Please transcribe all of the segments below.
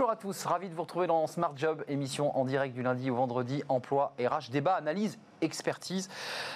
Bonjour à tous, ravi de vous retrouver dans Smart Job, émission en direct du lundi au vendredi, emploi, RH, débat, analyse expertise.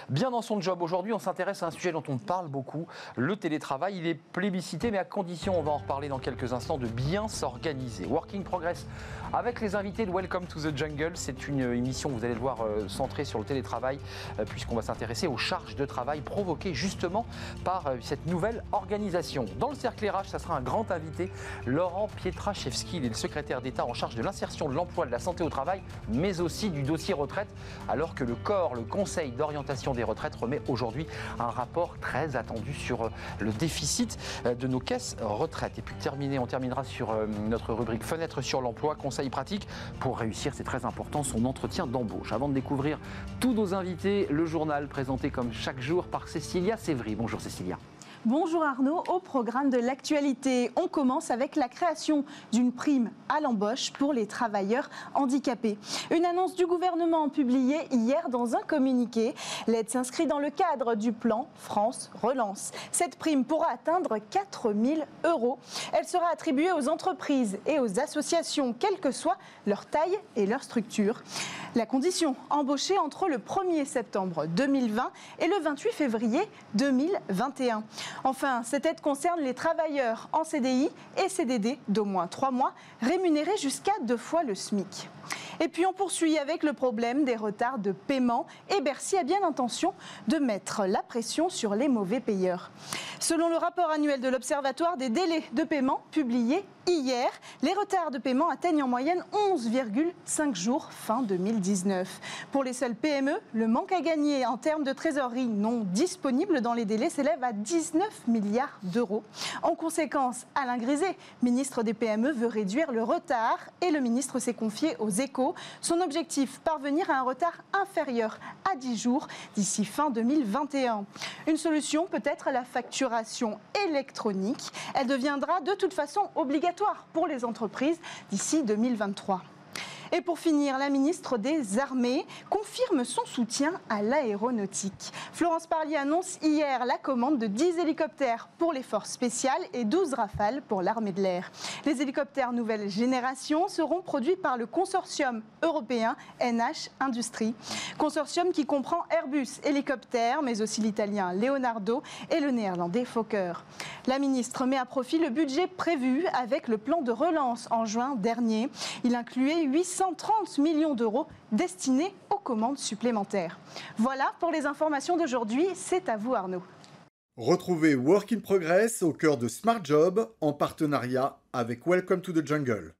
Bien dans son job aujourd'hui, on s'intéresse à un sujet dont on parle beaucoup, le télétravail. Il est plébiscité, mais à condition, on va en reparler dans quelques instants, de bien s'organiser. Working Progress avec les invités de Welcome to the Jungle. C'est une émission, vous allez le voir, euh, centrée sur le télétravail, euh, puisqu'on va s'intéresser aux charges de travail provoquées justement par euh, cette nouvelle organisation. Dans le cercle RH, ça sera un grand invité, Laurent Pietraszewski. Il est le secrétaire d'État en charge de l'insertion de l'emploi, de la santé au travail, mais aussi du dossier retraite, alors que le corps le Conseil d'orientation des retraites remet aujourd'hui un rapport très attendu sur euh, le déficit euh, de nos caisses retraites. Et puis terminer, on terminera sur euh, notre rubrique fenêtre sur l'emploi, conseils pratiques pour réussir, c'est très important, son entretien d'embauche. Avant de découvrir tous nos invités, le journal présenté comme chaque jour par Cécilia Sévry. Bonjour Cécilia. Bonjour Arnaud, au programme de l'actualité, on commence avec la création d'une prime à l'embauche pour les travailleurs handicapés. Une annonce du gouvernement publiée hier dans un communiqué. L'aide s'inscrit dans le cadre du plan France Relance. Cette prime pourra atteindre 4 000 euros. Elle sera attribuée aux entreprises et aux associations, quelle que soit leur taille et leur structure. La condition, embaucher entre le 1er septembre 2020 et le 28 février 2021. Enfin, cette aide concerne les travailleurs en CDI et CDD d'au moins trois mois, rémunérés jusqu'à deux fois le SMIC. Et puis on poursuit avec le problème des retards de paiement et Bercy a bien l'intention de mettre la pression sur les mauvais payeurs. Selon le rapport annuel de l'Observatoire des délais de paiement publié hier, les retards de paiement atteignent en moyenne 11,5 jours fin 2019. Pour les seules PME, le manque à gagner en termes de trésorerie non disponible dans les délais s'élève à 19 milliards d'euros. En conséquence, Alain Griset, ministre des PME, veut réduire le retard et le ministre s'est confié aux échos. Son objectif, parvenir à un retard inférieur à 10 jours d'ici fin 2021. Une solution peut-être la facturation électronique. Elle deviendra de toute façon obligatoire pour les entreprises d'ici 2023. Et pour finir, la ministre des Armées confirme son soutien à l'aéronautique. Florence Parly annonce hier la commande de 10 hélicoptères pour les forces spéciales et 12 rafales pour l'armée de l'air. Les hélicoptères nouvelle génération seront produits par le consortium européen NH Industrie. Consortium qui comprend Airbus Hélicoptères, mais aussi l'italien Leonardo et le néerlandais Fokker. La ministre met à profit le budget prévu avec le plan de relance en juin dernier. Il incluait 800 130 millions d'euros destinés aux commandes supplémentaires. Voilà pour les informations d'aujourd'hui. C'est à vous Arnaud. Retrouvez Work in Progress au cœur de Smart Job en partenariat avec Welcome to the Jungle.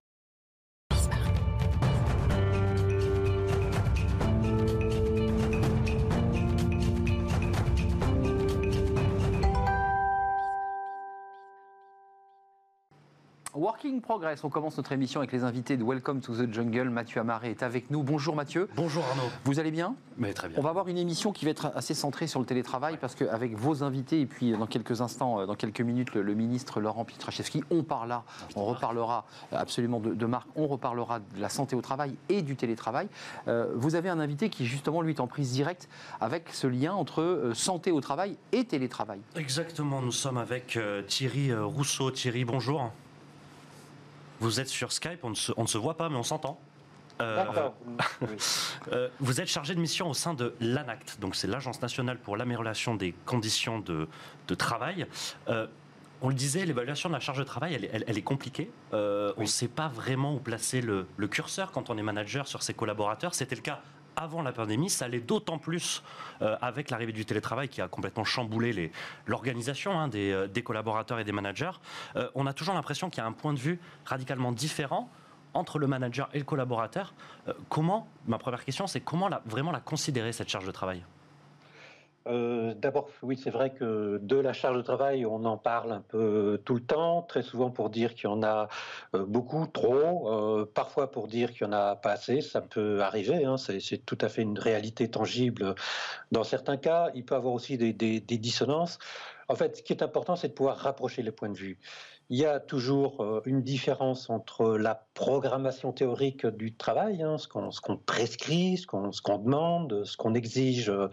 Working Progress, on commence notre émission avec les invités de Welcome to the Jungle. Mathieu Amaré est avec nous. Bonjour Mathieu. Bonjour Arnaud. Vous allez bien? Mais très bien. On va avoir une émission qui va être assez centrée sur le télétravail parce qu'avec vos invités et puis dans quelques instants, euh, dans quelques minutes, le, ministre Laurent Pietraszewski, on parlera, on reparlera absolument de, marque, on reparlera de la santé au travail et du télétravail. Euh, vous avez un invité qui justement lui est en prise directe avec ce lien entre euh, santé au travail et télétravail. Exactement, nous sommes avec Thierry Rousseau. Thierry, bonjour. Vous êtes sur Skype, on ne se, voit pas, mais on s'entend. Euh, euh, vous êtes chargé de mission au sein de l'ANACT, donc c'est l'Agence nationale pour l'amélioration des conditions de, travail. Euh, on le disait, l'évaluation de la charge de travail, elle, est compliquée. On ne sait pas vraiment où placer le, curseur quand on est manager sur ses collaborateurs. C'était le cas avant la pandémie, ça allait d'autant plus euh, avec l'arrivée du télétravail qui a complètement chamboulé l'organisation hein, euh, des, collaborateurs et des managers. Euh, on a toujours l'impression qu'il y a un point de vue radicalement différent entre le manager et le collaborateur. comment, ma première question, c'est comment vraiment la considérer, cette charge de travail? Euh, d'abord, oui, c'est vrai que de la charge de travail, on en parle un peu tout le temps, très souvent pour dire qu'il y en a euh, beaucoup, trop, euh, parfois pour dire qu'il n'y en a pas assez, ça peut arriver, hein, c'est tout à fait une réalité tangible dans certains cas. Il peut y avoir aussi des dissonances. En fait, ce qui est important, c'est de pouvoir rapprocher les points de vue. Il y a toujours euh, une différence entre la programmation théorique du travail, hein, ce qu'on prescrit, ce qu'on demande, ce qu'on exige euh,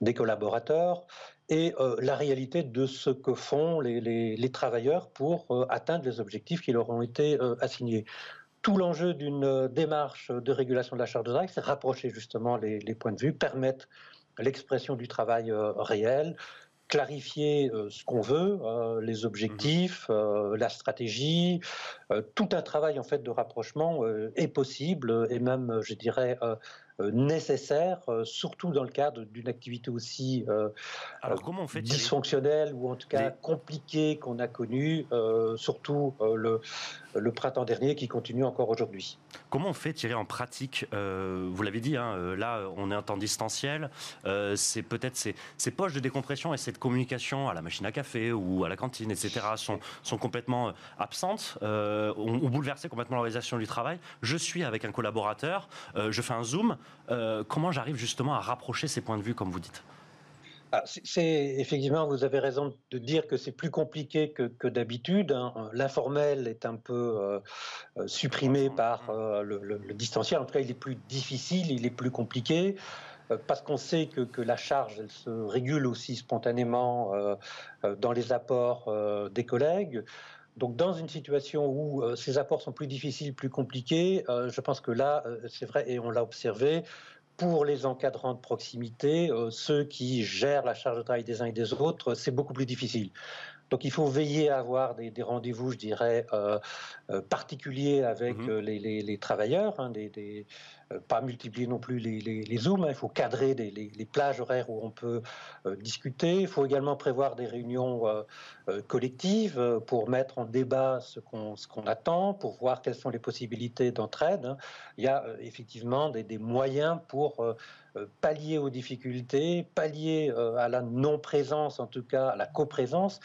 des collaborateurs, et euh, la réalité de ce que font les, travailleurs pour atteindre les objectifs qui leur ont été assignés. Tout l'enjeu d'une démarche de régulation de la charge de travail, c'est rapprocher justement les, les, points de vue, permettre l'expression du travail réel, clarifier ce qu'on veut, les objectifs, mmh la stratégie, tout un travail en fait de rapprochement est possible et même, je dirais, euh, nécessaire, euh, surtout dans le cadre d'une activité aussi euh, Alors, comment on fait, dysfonctionnelle ou en tout cas compliquée qu'on a connue, surtout le, le printemps dernier qui continue encore aujourd'hui. Comment on fait tirer en pratique? Vous l'avez dit, hein, là on est en temps distanciel, c'est peut-être ces, ces, poches de décompression et cette communication à la machine à café ou à la cantine, etc. sont, sont complètement absentes, ont, ont, bouleversé complètement l'organisation du travail. Je suis avec un collaborateur, je fais un zoom, euh, comment j'arrive justement à rapprocher ces points de vue, comme vous dites? Ah, c'est effectivement, vous avez raison de dire que c'est plus compliqué que, d'habitude. Hein. L'informel est un peu euh, euh, supprimé par le, distanciel. En tout cas, il est plus difficile, il est plus compliqué parce qu'on sait que, la charge, elle se régule aussi spontanément dans les apports des collègues. Donc, dans une situation où euh, ces apports sont plus difficiles, plus compliqués, euh, je pense que là, euh, c'est vrai, et on l'a observé, pour les encadrants de proximité, ceux qui gèrent la charge de travail des uns et des autres, c'est beaucoup plus difficile. Donc il faut veiller à avoir des, rendez-vous, je dirais, particuliers avec mmh les, travailleurs, hein, des, euh, pas multiplier non plus les, zooms, hein. il faut cadrer les, plages horaires où on peut euh, discuter, il faut également prévoir des réunions euh, collectives pour mettre en débat ce qu'on attend, pour voir quelles sont les possibilités d'entraide. Hein. Il y a effectivement des, des moyens pour pallier aux difficultés, pallier à la non-présence, en tout cas à la coprésence.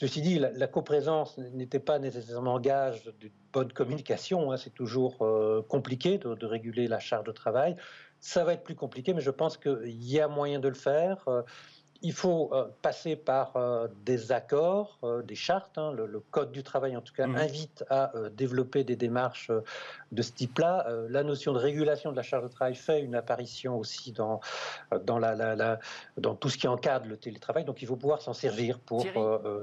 Ceci dit, la, coprésence n'était pas nécessairement gage d'une bonne communication. Hein. c'est toujours euh, compliqué de, réguler la charge de travail. Ça va être plus compliqué, mais je pense qu'il y a moyen de le faire. Il faut euh, passer par euh, des accords, euh, des chartes. Hein. le, Code du travail, en tout cas, mmh. invite à développer des démarches de ce type-là. la notion de régulation de la charge de travail fait une apparition aussi dans, dans, la, dans tout ce qui encadre le télétravail. Donc il faut pouvoir s'en servir pour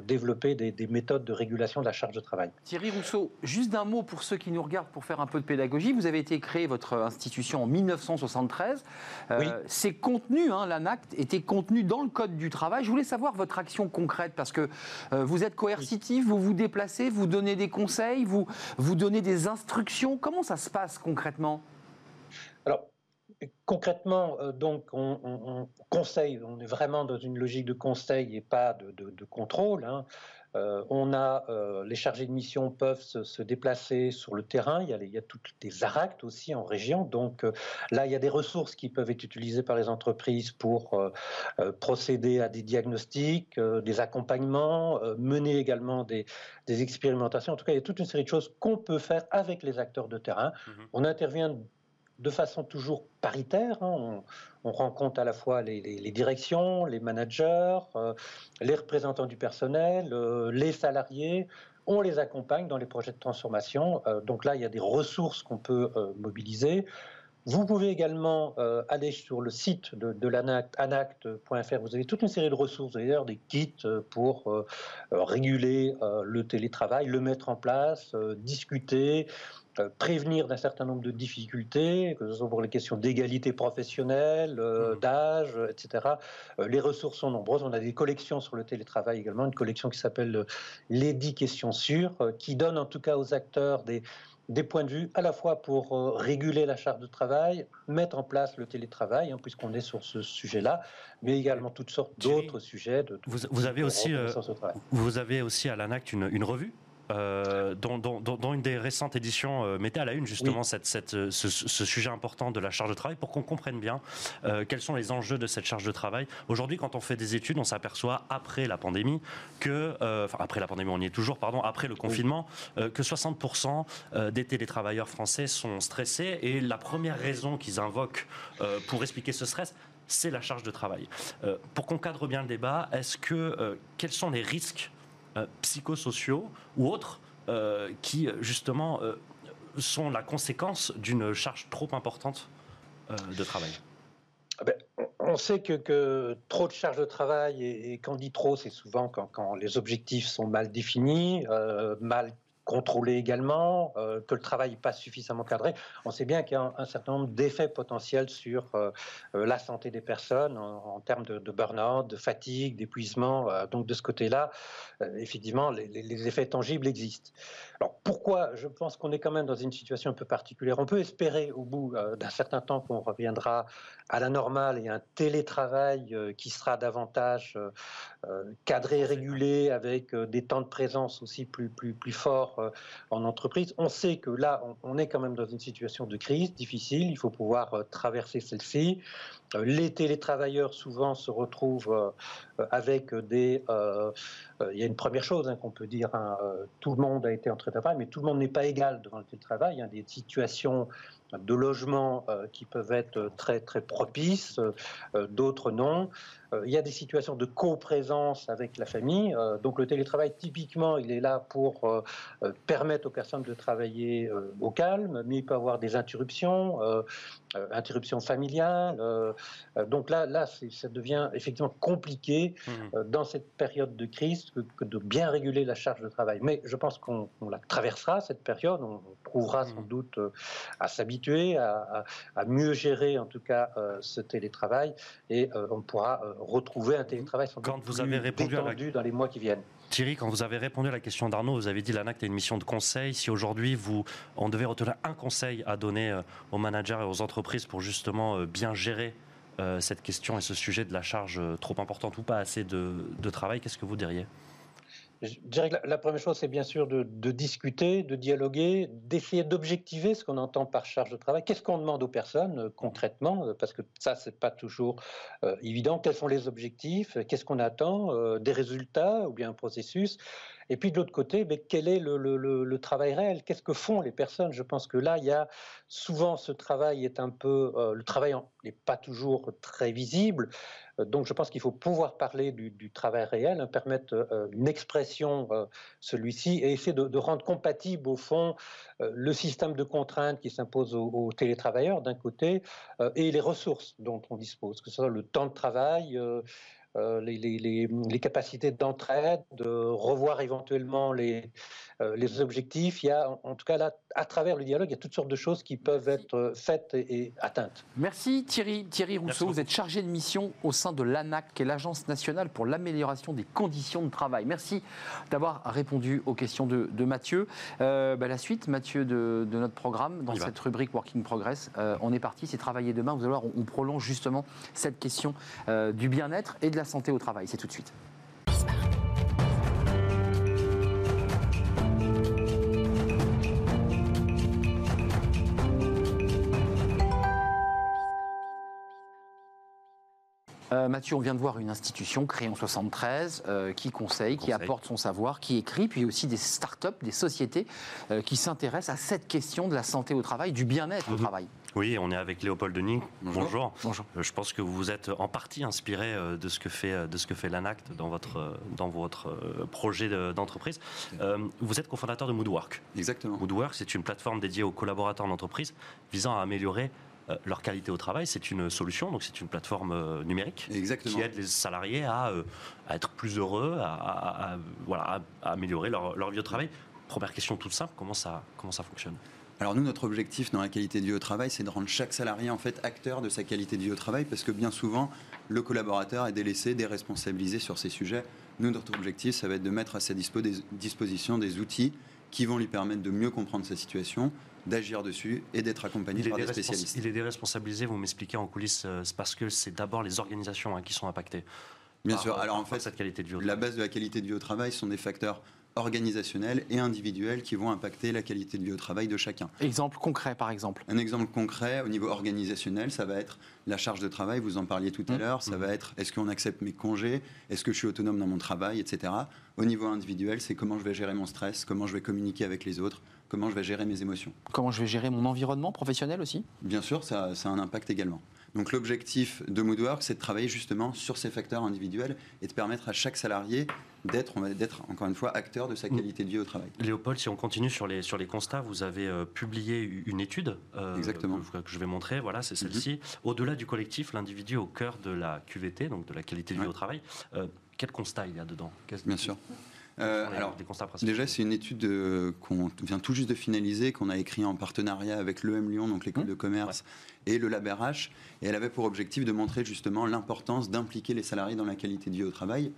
développer des, des, méthodes de régulation de la charge de travail. Thierry Rousseau, juste d'un mot pour ceux qui nous regardent pour faire un peu de pédagogie. Vous avez été créé, votre institution, en 1973. Oui. Ces contenus, hein, l'ANACT, étaient contenus dans le Code du travail. Je voulais savoir votre action concrète parce que euh, vous êtes coercitif, vous vous déplacez, vous donnez des conseils, vous, vous donnez des instructions. Comment ça se passe concrètement? Alors, concrètement, euh, donc, on, conseille, on est vraiment dans une logique de conseil et pas de, contrôle. Hein. Euh, on a euh, les chargés de mission peuvent se, déplacer sur le terrain. Il y a, il y a toutes des ARACT aussi en région. Donc euh, là, il y a des ressources qui peuvent être utilisées par les entreprises pour procéder à des diagnostics, des accompagnements, mener également des, expérimentations. En tout cas, il y a toute une série de choses qu'on peut faire avec les acteurs de terrain. Mmh on intervient de façon toujours paritaire. Hein. On, rencontre à la fois les, directions, les managers, euh, les représentants du personnel, euh, les salariés. On les accompagne dans les projets de transformation. Euh, donc là, il y a des ressources qu'on peut mobiliser. Vous pouvez également aller sur le site de, de l'anact.fr. Vous avez toute une série de ressources, d'ailleurs des kits pour réguler le télétravail, le mettre en place, discuter, prévenir d'un certain nombre de difficultés, que ce soit pour les questions d'égalité professionnelle, euh, mmh. d'âge, etc. Euh, les ressources sont nombreuses. On a des collections sur le télétravail également, une collection qui s'appelle Les 10 questions sûres, qui donne en tout cas aux acteurs des, des points de vue à la fois pour réguler la charge de travail, mettre en place le télétravail, hein, puisqu'on est sur ce sujet-là, mais également toutes sortes d'autres sujets. De, vous, avez aussi, vous avez aussi à l'ANACT une, une revue euh, dont, une des récentes éditions euh, mettait à la une justement cette, euh, ce, sujet important de la charge de travail pour qu'on comprenne bien quels sont les enjeux de cette charge de travail. Aujourd'hui, quand on fait des études, on s'aperçoit après la pandémie que, enfin après la pandémie, on y est toujours, pardon, après le confinement, que 60% des télétravailleurs français sont stressés et la première raison qu'ils invoquent pour expliquer ce stress, c'est la charge de travail. pour qu'on cadre bien le débat, est-ce que quels sont les risques euh, psychosociaux ou autres euh, qui justement euh, sont la conséquence d'une charge trop importante de travail. Ah ben, on sait que, trop de charge de travail, et, quand dit trop, c'est souvent quand, les objectifs sont mal définis, mal contrôlé également, que le travail n'est pas suffisamment cadré. On sait bien qu'il y a un, certain nombre d'effets potentiels sur la santé des personnes en, termes de, burn-out, de fatigue, d'épuisement. donc de ce côté-là, effectivement, les, les, effets tangibles existent. Alors pourquoi Je pense qu'on est quand même dans une situation un peu particulière? On peut espérer au bout d'un certain temps qu'on reviendra à la normale et un télétravail qui sera davantage cadré, régulé, avec des temps de présence aussi plus, plus, plus forts en entreprise. On sait que là, on, est quand même dans une situation de crise difficile. Il faut pouvoir traverser celle-ci. Les télétravailleurs souvent se retrouvent avec des. il y a une première chose hein, qu'on peut dire hein, tout le monde a été en télétravail, mais tout le monde n'est pas égal devant le télétravail. Il y a des situations de logements qui peuvent être très très propices, d'autres non. Euh, il y a des situations de coprésence avec la famille. Euh, donc le télétravail, typiquement, il est là pour euh, permettre aux personnes de travailler au calme, mais il peut y avoir des interruptions, interruptions familiales. donc là, là ça devient effectivement compliqué mmh. dans cette période de crise que, de bien réguler la charge de travail. Mais je pense qu'on la traversera, cette période. On trouvera sans mmh. doute à s'habituer, à, à, mieux gérer en tout cas ce télétravail et on pourra retrouver un télétravail sans quand vous avez répondu détendu dans les mois qui viennent. Thierry, quand vous avez répondu à la question d'Arnaud, vous avez dit l'ANACT est une mission de conseil. Si aujourd'hui vous, on devait retenir un conseil à donner euh, aux managers et aux entreprises pour justement euh, bien gérer euh, cette question et ce sujet de la charge trop importante ou pas assez de, de travail, qu'est-ce que vous diriez? Je dirais que la, première chose, c'est bien sûr de, discuter, de dialoguer, d'essayer d'objectiver ce qu'on entend par charge de travail. Qu'est-ce qu'on demande aux personnes euh, concrètement euh, Parce que ça, c'est pas toujours euh, évident. Quels sont les objectifs Qu'est-ce qu'on attend Des résultats ou bien un processus et puis de l'autre côté, mais quel est le, travail réel? Qu'est-ce que font les personnes? Je pense que là, il y a souvent ce travail est un peu, le travail n'est pas toujours très visible. Euh, donc je pense qu'il faut pouvoir parler du, travail réel, hein, permettre euh, une expression euh, celui-ci et essayer de, rendre compatible au fond le système de contraintes qui s'impose aux, télétravailleurs d'un côté et les ressources dont on dispose, que ce soit le temps de travail. Les, les, capacités d'entraide, de revoir éventuellement les, euh, les objectifs. Il y a, en tout cas là, à travers le dialogue, il y a toutes sortes de choses qui peuvent être euh, faites et, atteintes. Merci Thierry. Thierry Rousseau, vous êtes chargé de mission au sein de l'ANAC, qui est l'Agence nationale pour l'amélioration des conditions de travail. Merci d'avoir répondu aux questions de, Mathieu. Euh, bah, la suite, Mathieu, de, notre programme, dans cette rubrique Working Progress, on est parti, c'est travailler demain. Vous allez voir, on, prolonge justement cette question du bien-être et de la santé au travail. C'est tout de suite. Euh, Mathieu, on vient de voir une institution créée en 73 euh, qui conseille, qui apporte son savoir, qui écrit, puis aussi des start-up, des sociétés euh, qui s'intéressent à cette question de la santé au travail, du bien-être au mhm. travail. Oui, on est avec Léopold Denis. Bonjour. Bonjour. Je pense que vous vous êtes en partie inspiré de ce que fait, de ce que fait l'ANACT dans votre, dans votre projet d'entreprise. vous êtes cofondateur de Moodwork. Exactement. Moodwork, c'est une plateforme dédiée aux collaborateurs d'entreprise visant à améliorer euh, leur qualité au travail. C'est une solution, donc c'est une plateforme euh, numérique qui aide les salariés à, euh, être plus heureux, à, voilà, à améliorer leur, leur, vie au travail. Première question toute simple, comment ça, comment ça fonctionne? Alors nous, notre objectif dans la qualité de vie au travail, c'est de rendre chaque salarié en fait acteur de sa qualité de vie au travail, parce que bien souvent, le collaborateur est délaissé, déresponsabilisé sur ces sujets. Nous, notre objectif, ça va être de mettre à sa disposition des outils qui vont lui permettre de mieux comprendre sa situation, d'agir dessus et d'être accompagné par des spécialistes. Il est déresponsabilisé, vous m'expliquez en coulisses, euh, c'est parce que c'est d'abord les organisations hein, qui sont impactées. Bien sûr. Alors en fait, cette qualité de vie la base de la qualité de vie au travail sont des facteurs organisationnels et individuels qui vont impacter la qualité de vie au travail de chacun. Exemple concret, par exemple Un exemple concret au niveau organisationnel, ça va être la charge de travail, vous en parliez tout à mmh. l'heure, ça mmh. va être est-ce qu'on accepte mes congés, est-ce que je suis autonome dans mon travail, etc. Au niveau individuel, c'est comment je vais gérer mon stress, comment je vais communiquer avec les autres, comment je vais gérer mes émotions. Comment je vais gérer mon environnement professionnel aussi? Bien sûr, ça, a un impact également. Donc l'objectif de Moodwork, c'est de travailler justement sur ces facteurs individuels et de permettre à chaque salarié d'être, encore une fois, acteur de sa mm. qualité de vie au travail. Léopold, si on continue sur les, sur les constats, vous avez euh, publié une étude euh, Exactement. Que, je vais montrer, voilà, c'est celle-ci. Mm-hmm. Au-delà du collectif, l'individu au cœur de la QVT, donc de la qualité de vie au travail, euh, quel constat il y a dedans? Bien sûr. alors, déjà, c'est une étude qu'on vient tout juste de finaliser, qu'on a écrit en partenariat avec l'EM Lyon, donc l'école mmh. de commerce, et le Lab RH. Et elle avait pour objectif de montrer justement l'importance d'impliquer les salariés dans la qualité de vie au travail.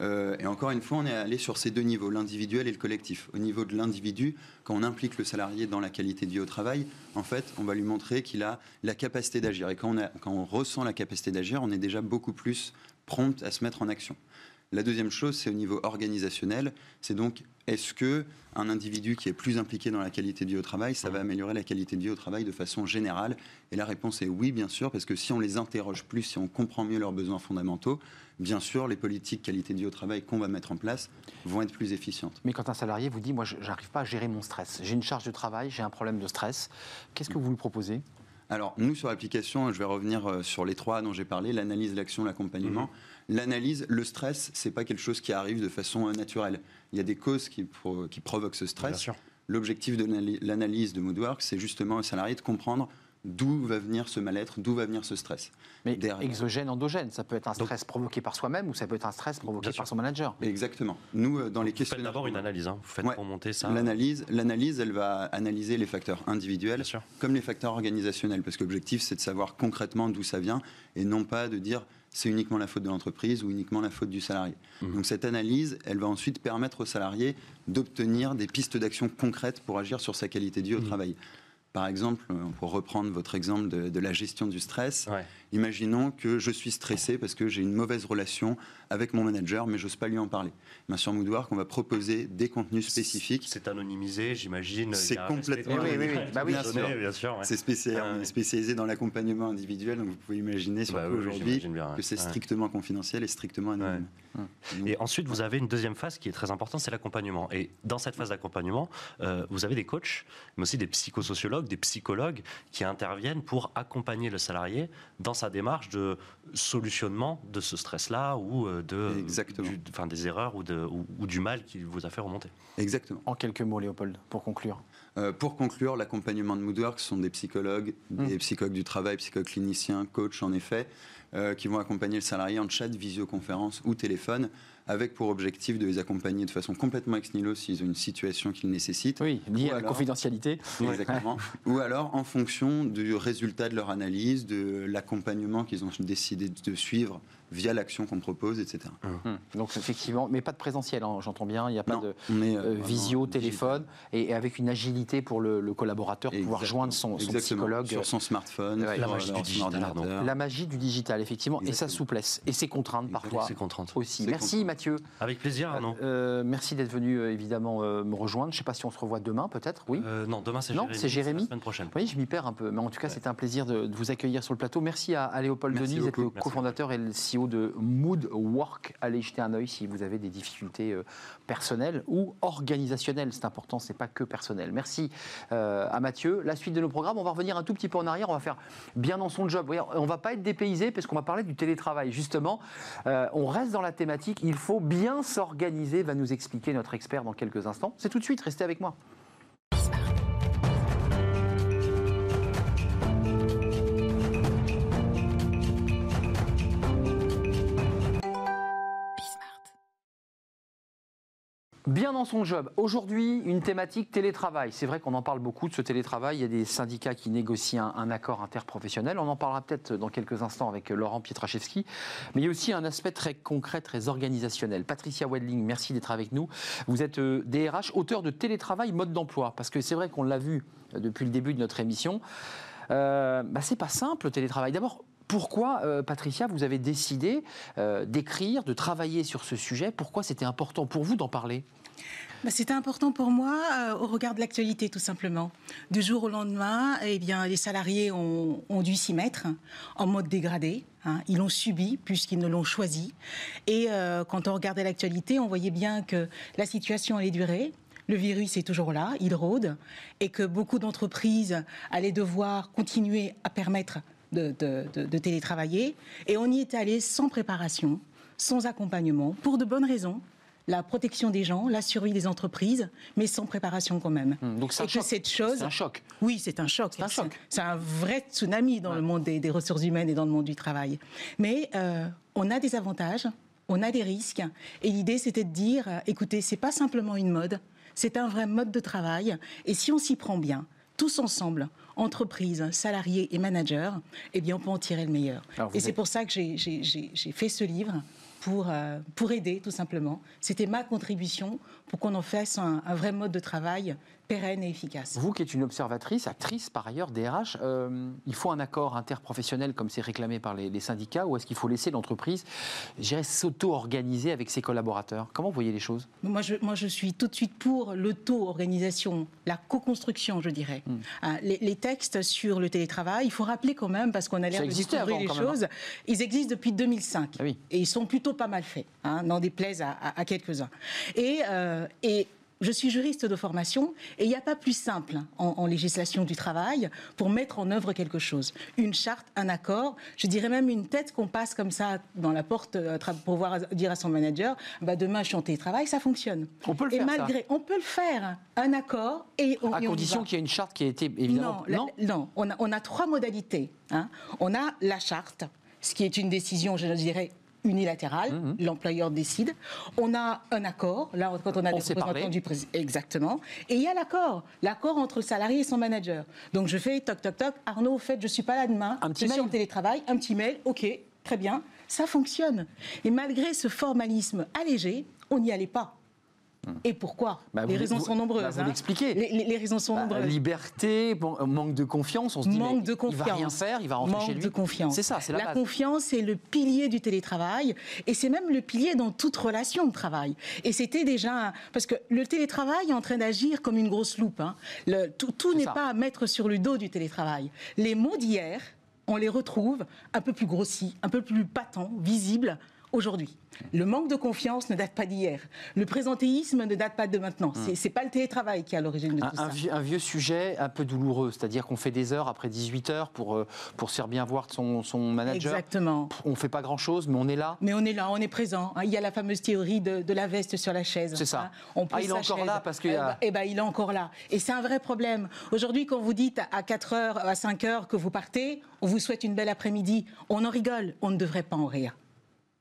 Euh, et encore une fois, on est allé sur ces deux niveaux, l'individuel et le collectif. Au niveau de l'individu, quand on implique le salarié dans la qualité de vie au travail, en fait, on va lui montrer qu'il a la capacité d'agir. Et quand on, quand on ressent la capacité d'agir, on est déjà beaucoup plus prompt à se mettre en action. La deuxième chose, c'est au niveau organisationnel. C'est donc, est-ce que un individu qui est plus impliqué dans la qualité de vie au travail, ça va améliorer la qualité de vie au travail de façon générale? Et la réponse est oui, bien sûr, parce que si on les interroge plus, si on comprend mieux leurs besoins fondamentaux, bien sûr, les politiques qualité de vie au travail qu'on va mettre en place vont être plus efficientes. Mais quand un salarié vous dit, moi, je n'arrive pas à gérer mon stress, j'ai une charge de travail, j'ai un problème de stress, qu'est-ce que vous lui proposez? Alors, nous, sur l'application, je vais revenir euh, sur les trois dont j'ai parlé, l'analyse, l'action, l'accompagnement. Mhm. L'analyse, le stress, c'est pas quelque chose qui arrive de façon euh, naturelle. Il y a des causes qui, qui provoquent ce stress. L'objectif de l'analyse de Moodwork, c'est justement au salarié de comprendre d'où va venir ce mal-être, d'où va venir ce stress. Mais exogène, endogène, ça peut être un stress provoqué par soi-même ou ça peut être un stress provoqué par son manager. Exactement. Nous, euh, dans les questions. Vous faites d'abord une analyse, hein. vous faites remonter ça. L'analyse, l'analyse, elle va analyser les facteurs individuels comme les facteurs organisationnels, parce que l'objectif, c'est de savoir concrètement d'où ça vient et non pas de dire c'est uniquement la faute de l'entreprise ou uniquement la faute du salarié. Mmh. Donc cette analyse, elle va ensuite permettre au salarié d'obtenir des pistes d'action concrètes pour agir sur sa qualité de vie au mmh. travail. Par exemple, pour reprendre votre exemple de, la gestion du stress, imaginons que je suis stressé parce que j'ai une mauvaise relation avec mon manager, mais je n'ose pas lui en parler. Bien sur Moodwork, on va proposer des contenus spécifiques. C'est anonymisé, j'imagine. C'est complètement. Oui, oui, oui. Bah bien, sûr. C'est spécialisé, dans l'accompagnement individuel, donc vous pouvez imaginer surtout bah aujourd'hui que c'est strictement confidentiel et strictement anonyme. Et ensuite, vous avez une deuxième phase qui est très importante, c'est l'accompagnement. Et dans cette phase d'accompagnement, euh, vous avez des coachs, mais aussi des psychosociologues, des psychologues qui interviennent pour accompagner le salarié dans sa démarche de solutionnement de ce stress-là ou euh, de, enfin, des erreurs ou, de, ou, du mal qui vous a fait remonter. Exactement. En quelques mots, Léopold, pour conclure. Euh, pour conclure, l'accompagnement de Moodwork sont des psychologues, des mmh. psychologues du travail, psychologues cliniciens, coachs en effet, euh, qui vont accompagner le salarié en chat, visioconférence ou téléphone avec pour objectif de les accompagner de façon complètement ex nihilo s'ils ont une situation qu'ils nécessitent. Oui, liée à la confidentialité. Exactement. ou alors en fonction du résultat de leur analyse, de l'accompagnement qu'ils ont décidé de suivre via l'action qu'on propose, etc. Hum. Donc effectivement, mais pas de présentiel, hein, j'entends bien, il n'y a pas de euh, euh, visio, téléphone, et, avec une agilité pour le, collaborateur de pouvoir joindre son, psychologue. Sur son smartphone, la, magie du digital, la magie du digital, effectivement, et sa souplesse, et ses contraintes parfois aussi. Merci Mathieu. Avec plaisir, Arnaud. Euh, merci d'être venu évidemment me rejoindre. Je ne sais pas si on se revoit demain peut-être, oui Non, demain c'est Jérémy. Non, c'est Jérémy. La semaine prochaine. Oui, je m'y perds un peu, mais en tout cas c'était un plaisir de, vous accueillir sur le plateau. Merci à, Léopold Denis, vous êtes le cofondateur et le CEO de Mood Work. Allez jeter un œil si vous avez des difficultés euh, personnelles ou organisationnelles. C'est important, c'est pas que personnel. Merci euh, à Mathieu. La suite de nos programmes, on va revenir un tout petit peu en arrière. On va faire bien dans son job. On va pas être dépaysé parce qu'on va parler du télétravail. Justement, euh, on reste dans la thématique. Il faut bien s'organiser. Va nous expliquer notre expert dans quelques instants. C'est tout de suite. Restez avec moi. Bien dans son job. Aujourd'hui, une thématique télétravail. C'est vrai qu'on en parle beaucoup de ce télétravail. Il y a des syndicats qui négocient un, accord interprofessionnel. On en parlera peut-être dans quelques instants avec Laurent Pietraszewski. Mais il y a aussi un aspect très concret, très organisationnel. Patricia Wedling, merci d'être avec nous. Vous êtes DRH, euh, auteur de Télétravail, mode d'emploi. Parce que c'est vrai qu'on l'a vu euh, depuis le début de notre émission. Euh, bah, c'est pas simple le télétravail. D'abord, pourquoi, euh, Patricia, vous avez décidé euh, d'écrire, de travailler sur ce sujet? Pourquoi c'était important pour vous d'en parler? Bah, C'était important pour moi euh, au regard de l'actualité, tout simplement. Du jour au lendemain, eh bien, les salariés ont, dû s'y mettre en mode dégradé. Hein. Ils l'ont subi puisqu'ils ne l'ont choisi. Et quand on regardait l'actualité, on voyait bien que la situation allait durer. Le virus est toujours là, il rôde, et que beaucoup d'entreprises allaient devoir continuer à permettre de, télétravailler. Et on y est allé sans préparation, sans accompagnement, pour de bonnes raisons la protection des gens, la survie des entreprises, mais sans préparation quand même. Hmm, donc c'est un, cette chose, un choc. Oui, c'est un choc. C'est un choc. C'est un vrai tsunami dans le monde des, ressources humaines et dans le monde du travail. Mais euh, on a des avantages, on a des risques. Et l'idée, c'était de dire, euh, écoutez, c'est pas simplement une mode, c'est un vrai mode de travail. Et si on s'y prend bien, tous ensemble, entreprises, salariés et managers, eh bien, on peut en tirer le meilleur. Et c'est pour ça que j'ai fait ce livre pour, euh, pour aider, tout simplement. C'était ma contribution pour qu'on en fasse un, vrai mode de travail pérenne et efficace. Vous qui êtes une observatrice, actrice par ailleurs DRH, euh, il faut un accord interprofessionnel comme c'est réclamé par les, syndicats ou est-ce qu'il faut laisser l'entreprise s'auto-organiser avec ses collaborateurs? Comment vous voyez les choses? Moi je, moi je suis tout de suite pour l'auto-organisation, la co-construction je dirais. Hmm. Ah, les, textes sur le télétravail, il faut rappeler quand même, parce qu'on a l'air de découvrir les hein. choses, ils existent depuis 2005 ah et ils sont plutôt pas mal faits, hein, n'en déplaise à, à, quelques-uns. Et, euh, et je suis juriste de formation et il n'y a pas plus simple en, législation du travail pour mettre en œuvre quelque chose. Une charte, un accord, je dirais même une tête qu'on passe comme ça dans la porte euh, pour pouvoir dire à son manager bah demain je suis en télétravail, ça fonctionne. On peut le et faire. malgré, on peut le faire, un accord et on, à condition qu'il y ait une charte qui ait été évidemment. Non, non, on, a, on a trois modalités. Hein. On a la charte, ce qui est une décision, je dirais, unilatérale, mhm. l'employeur décide. On a un accord, là quand on a des représentants du président. Exactement. Et il y a l'accord, l'accord entre le salarié et son manager. Donc je fais toc toc toc, Arnaud, au fait, je suis pas là demain, un petit je mail. suis en télétravail, un petit mail, ok, très bien, ça fonctionne. Et malgré ce formalisme allégé, on n'y allait pas. Et pourquoi bah, Les raisons sont nombreuses. Vous l'expliquez. Les, raisons sont nombreuses. Liberté, manque de confiance. On se dit, manque de confiance. il va rien faire, il va rentrer manque chez lui. de confiance. C'est ça, c'est la, la confiance, c'est le pilier du télétravail, et c'est même le pilier dans toute relation de travail. Et c'était déjà parce que le télétravail est en train d'agir comme une grosse loupe. Hein. Le, tout n'est pas à mettre sur le dos du télétravail. Les mots d'hier, on les retrouve un peu plus grossis, un peu plus patents, visibles aujourd'hui. Le manque de confiance ne date pas d'hier. Le présentéisme ne date pas de maintenant. Hmm. C'est, n'est pas le télétravail qui est à l'origine de tout ça. un vieux, sujet un peu douloureux, c'est-à-dire qu'on fait des heures après 18 heures pour, euh, pour se faire bien voir son, son manager. Exactement. On ne fait pas grand-chose, mais on est là. Mais on est là, on est présent. Hein. Il y a la fameuse théorie de, la veste sur la chaise. C'est ça. Hein. On ah, il est encore là parce que. Eh, ben, eh ben, il est encore là. Et c'est un vrai problème. Aujourd'hui, quand vous dites à 4 heures, à 5 heures que vous partez, on vous souhaite une belle après-midi, on en rigole. On ne devrait pas en rire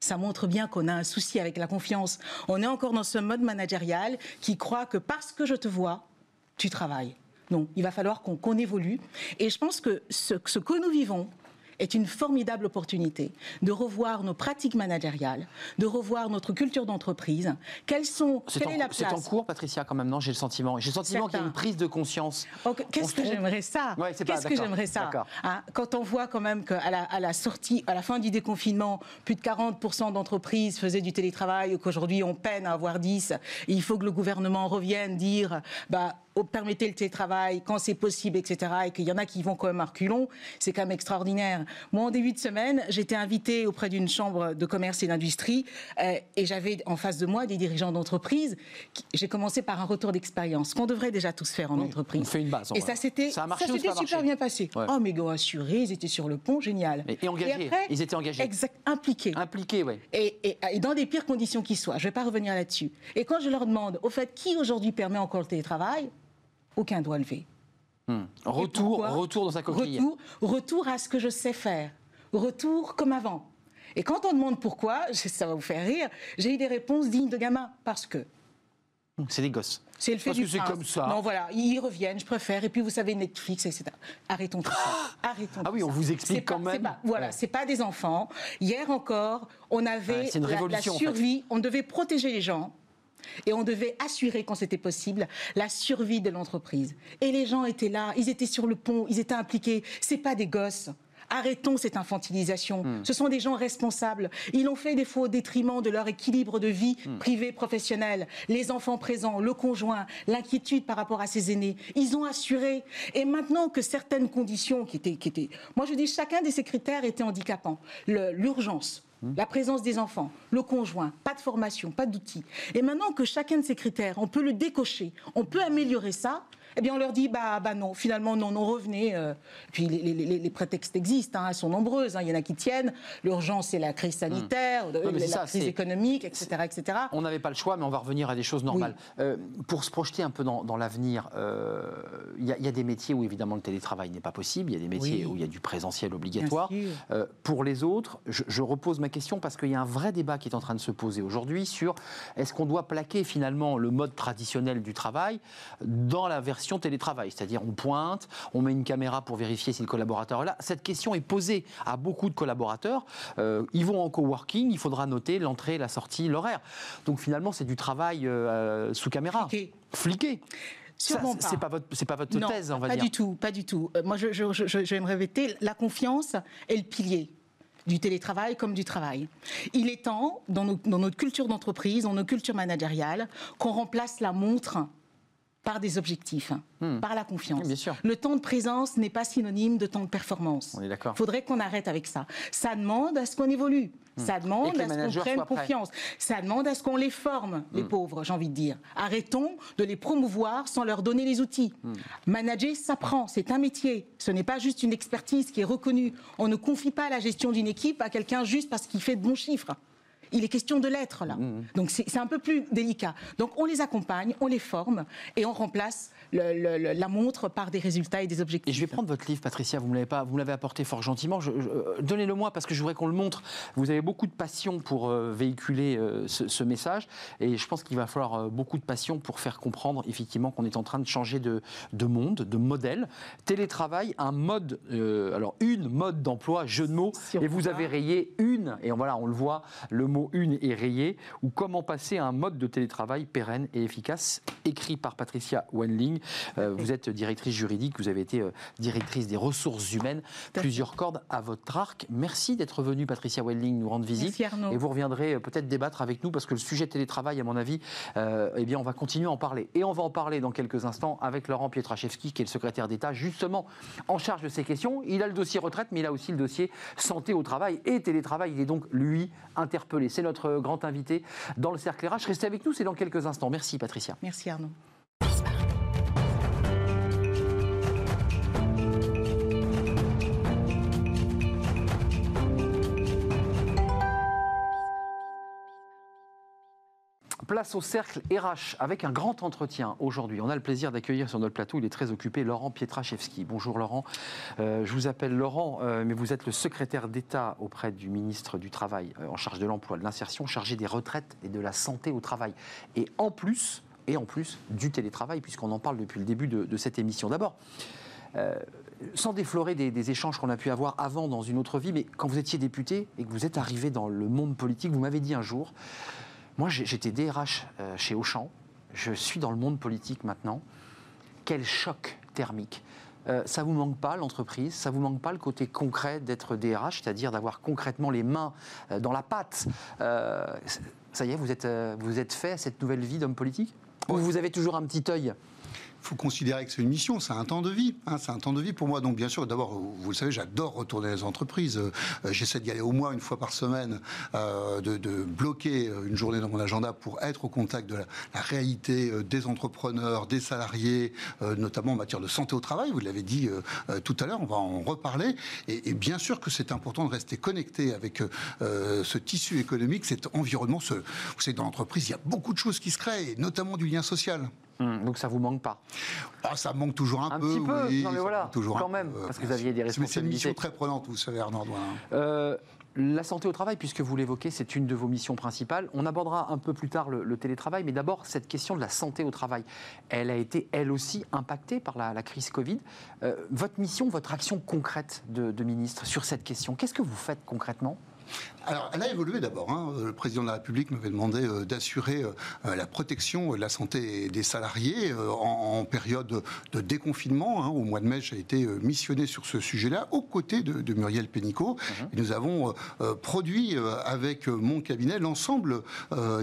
ça montre bien qu'on a un souci avec la confiance. On est encore dans ce mode managérial qui croit que parce que je te vois, tu travailles. Non, il va falloir qu'on évolue. Et je pense que ce, que nous vivons, est une formidable opportunité de revoir nos pratiques managériales, de revoir notre culture d'entreprise. Quelles sont C'est en, cours, Patricia, quand même, non J'ai le sentiment. J'ai le sentiment qu'il y a une prise de conscience. Qu'est-ce que j'aimerais ça Qu'est-ce que j'aimerais ça hein, Quand on voit quand même qu'à la, à la sortie, à la fin du déconfinement, plus de 40% d'entreprises faisaient du télétravail, qu'aujourd'hui on peine à avoir 10, il faut que le gouvernement revienne dire, bah permettez le télétravail quand c'est possible, etc., et qu'il y en a qui vont quand même à reculons, c'est quand même extraordinaire. Moi, en début de semaine, j'étais invitée auprès d'une chambre de commerce et d'industrie, euh, et j'avais en face de moi des dirigeants d'entreprise. J'ai commencé par un retour d'expérience, qu'on devrait déjà tous faire en entreprise. On fait une base. Et ça s'était super bien passé. Oh, mais gars assurés, ils étaient sur le pont, génial. Et, engagés. ils étaient engagés. Exact, impliqués. Impliqués, oui. Et, dans des pires conditions qui soient. Je ne vais pas revenir là-dessus. Et quand je leur demande, au fait, qui aujourd'hui permet encore le télétravail aucun doigt levé. Hmm. Retour, retour dans sa coquille. Retour, retour à ce que je sais faire. Retour comme avant. Et quand on demande pourquoi, ça va vous faire rire, j'ai eu des réponses dignes de gamins. Parce que. Hmm, c'est des gosses. C'est le fait Parce du que c'est comme ça. Non, voilà, ils reviennent, je préfère. Et puis, vous savez, Netflix, etc. Arrêtons tout ça. Arrêtons ah oui, on vous explique quand même. Pas, voilà, c'est pas des enfants. Hier encore, on avait la, survie. On devait protéger les gens. Et on devait assurer, quand c'était possible, la survie de l'entreprise. Et les gens étaient là, ils étaient sur le pont, ils étaient impliqués. C'est pas des gosses. Arrêtons cette infantilisation. Hmm. Ce sont des gens responsables. Ils l'ont fait des fois au détriment de leur équilibre de vie hmm. privée, professionnelle. Les enfants présents, le conjoint, l'inquiétude par rapport à ses aînés. Ils ont assuré. Et maintenant que certaines conditions qui étaient, qui étaient... Moi, je dis chacun de ces critères était handicapant. L'urgence. La présence des enfants, le conjoint, pas de formation, pas d'outils. Et maintenant que chacun de ces critères, on peut le décocher, on peut améliorer ça, eh bien on leur dit bah, bah non, finalement non, non, revenez. Euh. puis les, prétextes existent, hein, elles sont nombreuses. Hein. Il y en a qui tiennent. L'urgence, c'est la crise sanitaire, mmh. la crise économique, etc. etc. On n'avait pas le choix, mais on va revenir à des choses normales. Euh, pour se projeter un peu dans, l'avenir, il y, a des métiers où évidemment le télétravail n'est pas possible. Il y a des métiers où il y a du présentiel obligatoire. pour les autres, je, je repose ma question parce qu'il y a un vrai débat qui est en train de se poser aujourd'hui sur est-ce qu'on doit plaquer finalement le mode traditionnel du travail dans la version télétravail, c'est-à-dire on pointe, on met une caméra pour vérifier si le collaborateur est là. Cette question est posée à beaucoup de collaborateurs. Euh, ils vont en coworking, il faudra noter l'entrée, la sortie, l'horaire. Donc finalement, c'est du travail euh, sous caméra. Fliqué. Fliqué. C'est pas votre, c'est pas votre thèse, on va pas dire. Pas du tout, pas du tout. Euh, moi, je, je, je, je vais me répéter, la confiance est le pilier du télétravail comme du travail. Il est temps, dans, notre culture d'entreprise, dans nos cultures managériales, qu'on remplace la montre par des objectifs, hmm. par la confiance. Le temps de présence n'est pas synonyme de temps de performance. Il faudrait qu'on arrête avec ça. Ça demande à ce qu'on évolue. Hmm. Ça demande à ce qu'on prenne confiance. Ça demande à ce qu'on les forme, les hmm. pauvres, j'ai envie de dire. Arrêtons de les promouvoir sans leur donner les outils. Manager, ça prend, c'est un métier. Ce n'est pas juste une expertise qui est reconnue. On ne confie pas la gestion d'une équipe à quelqu'un juste parce qu'il fait de bons chiffres il est question de l'être là. Mmh. Donc c'est un peu plus délicat. Donc on les accompagne, on les forme et on remplace la montre par des résultats et des objectifs. Et je vais prendre votre livre, Patricia. Vous me l'avez apporté fort gentiment. Euh, donnez-le-moi parce que je voudrais qu'on le montre. Vous avez beaucoup de passion pour euh, véhiculer euh, ce, message et je pense qu'il va falloir beaucoup de passion pour faire comprendre effectivement qu'on est en train de changer de, monde, de modèle. Télétravail, un mode, alors une mode d'emploi, jeu de mots. et vous avez rayé une et voilà, on le voit, le mot une est rayé, ou comment passer à un mode de télétravail pérenne et efficace, écrit par Patricia Wenling. Euh, vous êtes directrice juridique, vous avez été euh, directrice des ressources humaines, plusieurs cordes à votre arc. Merci d'être venue, Patricia Wenling, nous rendre visite. et vous reviendrez euh, peut-être débattre avec nous, parce que le sujet télétravail, à mon avis, eh bien, on va continuer à en parler. Et on va en parler dans quelques instants avec Laurent Pietraszewski, qui est le secrétaire d'État, justement en charge de ces questions. Il a le dossier retraite, mais il a aussi le dossier santé au travail et télétravail. Il est donc, lui, interpellé c'est notre grand invité dans le cercle RH. Restez avec nous, c'est dans quelques instants. Merci Patricia. Merci Arnaud. Place au cercle RH avec un grand entretien aujourd'hui. On a le plaisir d'accueillir sur notre plateau, il est très occupé, Laurent Pietraszewski. Bonjour Laurent. Euh, je vous appelle Laurent, euh, mais vous êtes le secrétaire d'État auprès du ministre du Travail euh, en charge de l'emploi, de l'insertion, chargé des retraites et de la santé au travail. Et en plus, et en plus du télétravail, puisqu'on en parle depuis le début de, cette émission. D'abord, sans déflorer des, des échanges qu'on a pu avoir avant dans une autre vie, mais quand vous étiez député et que vous êtes arrivé dans le monde politique, vous m'avez dit un jour, moi, j'étais DRH euh, chez Auchan. Je suis dans le monde politique maintenant. Quel choc thermique. Euh, ça vous manque pas l'entreprise? Ça vous manque pas le côté concret d'être DRH, c'est-à-dire d'avoir concrètement les mains euh, dans la pâte? Ça y est, vous êtes, vous êtes fait à cette nouvelle vie d'homme politique? Ou vous avez toujours un petit œil? Faut considérer que c'est une mission, c'est un temps de vie. Hein, c'est un temps de vie pour moi. Donc, bien sûr, d'abord, vous le savez, j'adore retourner les entreprises. Euh, j'essaie d'y aller au moins une fois par semaine, euh, de, bloquer euh, une journée dans mon agenda pour être au contact de la, réalité des entrepreneurs, des salariés, notamment en matière de santé au travail. Vous l'avez dit tout à l'heure, on va en reparler. Et, bien sûr que c'est important de rester connecté avec ce tissu économique, cet environnement. Vous savez, dans l'entreprise, il y a beaucoup de choses qui se créent, notamment du lien social. Hum, donc ça vous manque pas ah, Ça manque toujours un, peu. Un petit peu, non mais voilà, toujours quand même, parce que vous aviez des responsabilités. c'est une mission très prenante, vous savez, Arnaud euh, la santé au travail, puisque vous l'évoquez, c'est une de vos missions principales. On abordera un peu plus tard le, télétravail, mais d'abord, cette question de la santé au travail, elle a été, elle aussi, impactée par la, crise Covid. Euh, votre mission, votre action concrète de, de ministre sur cette question, qu'est-ce que vous faites concrètement? Alors, elle a évolué d'abord. Hein. Le président de la République m'avait demandé euh, d'assurer euh, la protection de la santé des salariés euh, en, période de déconfinement. Hein. Au mois de mai, j'ai été missionné sur ce sujet-là aux côtés de, Muriel Pénicaud. Mhm. Et nous avons produit avec mon cabinet l'ensemble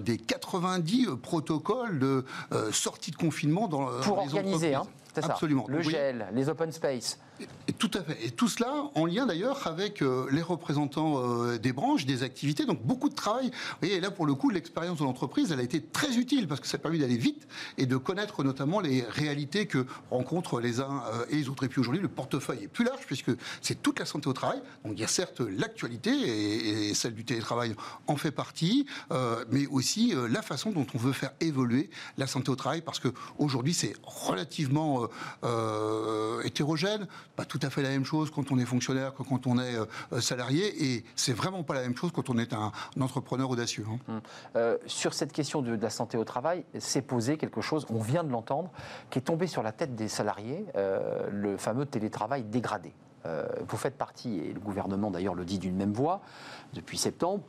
des 90 protocoles de sortie de confinement dans Pour organiser, hein, Absolument. Le gel, les open space. Et tout à fait. Et tout cela en lien d'ailleurs avec euh, les représentants euh, des branches, des activités. Donc beaucoup de travail. Vous voyez, et là pour le coup, l'expérience de l'entreprise, elle a été très utile parce que ça a permis d'aller vite et de connaître notamment les réalités que rencontrent les uns euh, et les autres. Et puis aujourd'hui, le portefeuille est plus large puisque c'est toute la santé au travail. Donc il y a certes l'actualité et, celle du télétravail en fait partie, mais aussi la façon dont on veut faire évoluer la santé au travail parce que aujourd'hui c'est relativement hétérogène tout à fait la même chose quand on est fonctionnaire que quand on est euh, salarié, et c'est vraiment pas la même chose quand on est un, entrepreneur audacieux. Hein. Hum. Euh, sur cette question de, la santé au travail, s'est posé quelque chose, on vient de l'entendre, qui est tombé sur la tête des salariés, euh, le fameux télétravail dégradé. vous faites partie, et le gouvernement d'ailleurs le dit d'une même voix, depuis septembre,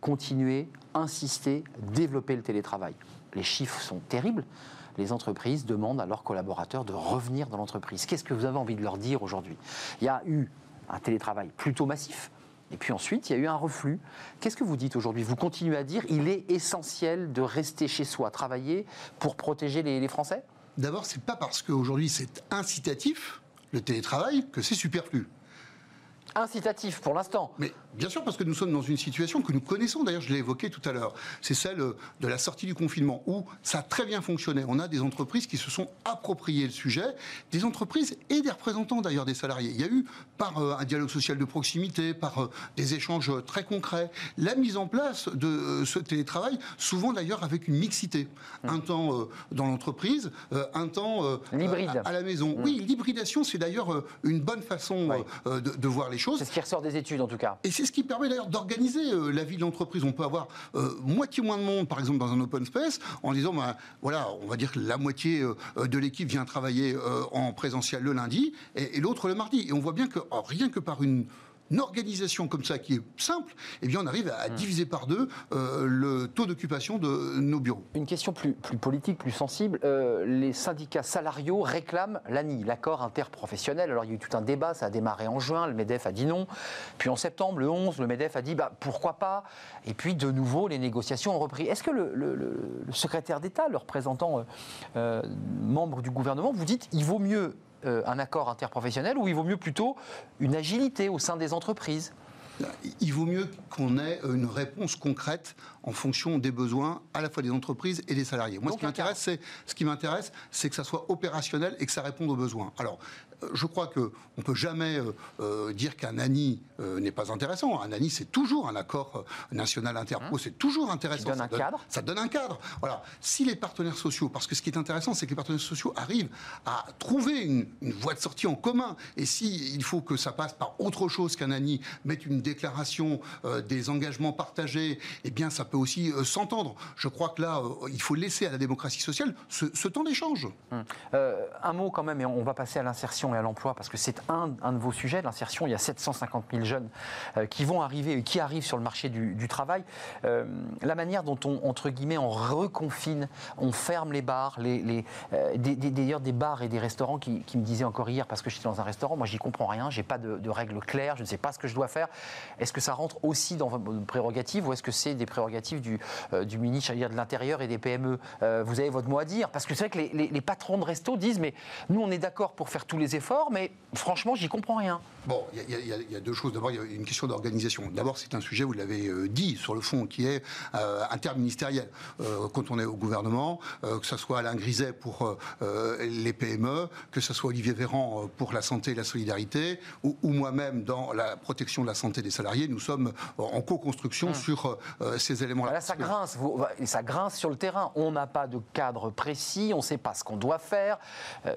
continuer, insister, développer le télétravail. Les chiffres sont terribles les entreprises demandent à leurs collaborateurs de revenir dans l'entreprise. Qu'est-ce que vous avez envie de leur dire aujourd'hui? Il y a eu un télétravail plutôt massif. Et puis ensuite, il y a eu un reflux. Qu'est-ce que vous dites aujourd'hui? Vous continuez à dire il est essentiel de rester chez soi, travailler pour protéger les, les Français? D'abord, c'est pas parce qu'aujourd'hui c'est incitatif, le télétravail, que c'est superflu incitatif pour l'instant. Mais bien sûr, parce que nous sommes dans une situation que nous connaissons, d'ailleurs je l'ai évoqué tout à l'heure, c'est celle de la sortie du confinement, où ça a très bien fonctionné. On a des entreprises qui se sont appropriées le sujet, des entreprises et des représentants d'ailleurs des salariés. Il y a eu, par euh, un dialogue social de proximité, par euh, des échanges très concrets, la mise en place de euh, ce télétravail, souvent d'ailleurs avec une mixité. Mmh. Un temps dans l'entreprise, un temps à, la maison. Mmh. Oui, l'hybridation, c'est d'ailleurs une bonne façon de, de voir les choses. C'est ce qui ressort des études en tout cas. Et c'est ce qui permet d'ailleurs d'organiser euh, la vie de l'entreprise. On peut avoir euh, moitié moins de monde, par exemple, dans un open space, en disant, ben, voilà, on va dire que la moitié euh, de l'équipe vient travailler en présentiel le lundi et, l'autre le mardi. Et on voit bien que oh, rien que par une une organisation comme ça qui est simple, eh bien on arrive à hmm. diviser par deux euh, le taux d'occupation de nos bureaux. Une question plus, plus politique, plus sensible. Euh, les syndicats salariaux réclament l'ANI, l'accord interprofessionnel. Alors il y a eu tout un débat, ça a démarré en juin, le MEDEF a dit non. Puis en septembre, le 11, le MEDEF a dit bah, pourquoi pas? Et puis de nouveau, les négociations ont repris. Est-ce que le, secrétaire d'État, le représentant euh, membre du gouvernement, vous dites il vaut mieux euh, un accord interprofessionnel ou il vaut mieux plutôt une agilité au sein des entreprises? Il vaut mieux qu'on ait une réponse concrète en fonction des besoins à la fois des entreprises et des salariés. Moi, ce qui m'intéresse, c'est ce qui m'intéresse, c'est que ça soit opérationnel et que ça réponde aux besoins. Alors, je crois qu'on ne peut jamais euh, euh, dire qu'un ANI euh, n'est pas intéressant. Un ANI, c'est toujours un accord national interpro, hein c'est toujours intéressant. Ça donne un cadre? Ça donne un cadre. Voilà. Si les partenaires sociaux, parce que ce qui est intéressant, c'est que les partenaires sociaux arrivent à trouver une, voie de sortie en commun. Et si il faut que ça passe par autre chose qu'un ANI mette une déclaration des engagements partagés, eh bien, ça peut aussi s'entendre. Je crois que là, il faut laisser à la démocratie sociale ce, ce temps d'échange. Hum. un mot quand même, et on va passer à l'insertion à l'emploi, parce que c'est un, de vos sujets, l'insertion. Il y a 750 000 jeunes euh, qui vont arriver et qui arrivent sur le marché du, travail. Euh, la manière dont on, entre guillemets, on reconfine, on ferme les bars, les, euh, d'ailleurs des, bars et des restaurants qui, me disaient encore hier, parce que j'étais dans un restaurant, moi j'y comprends rien, j'ai pas de, règles claires, je ne sais pas ce que je dois faire. Est-ce que ça rentre aussi dans vos prérogatives ou est-ce que c'est des prérogatives du, du ministre de l'Intérieur et des PME Vous avez votre mot à dire Parce que c'est vrai que les, les patrons de resto disent, mais nous on est d'accord pour faire tous les efforts mais franchement, j'y comprends rien. Bon, il y, a deux choses. D'abord, il y a une question d'organisation. D'abord, c'est un sujet, vous l'avez euh, dit, sur le fond, qui est euh, interministériel. Euh, quand on est au gouvernement, que ce soit Alain Griset pour les PME, que ce soit Olivier Véran pour la santé et la solidarité, ou, moi-même dans la protection de la santé des salariés, nous sommes en co-construction hum. sur ces éléments-là. Là, ça grince, ça grince sur le terrain. On n'a pas de cadre précis, on ne sait pas ce qu'on doit faire.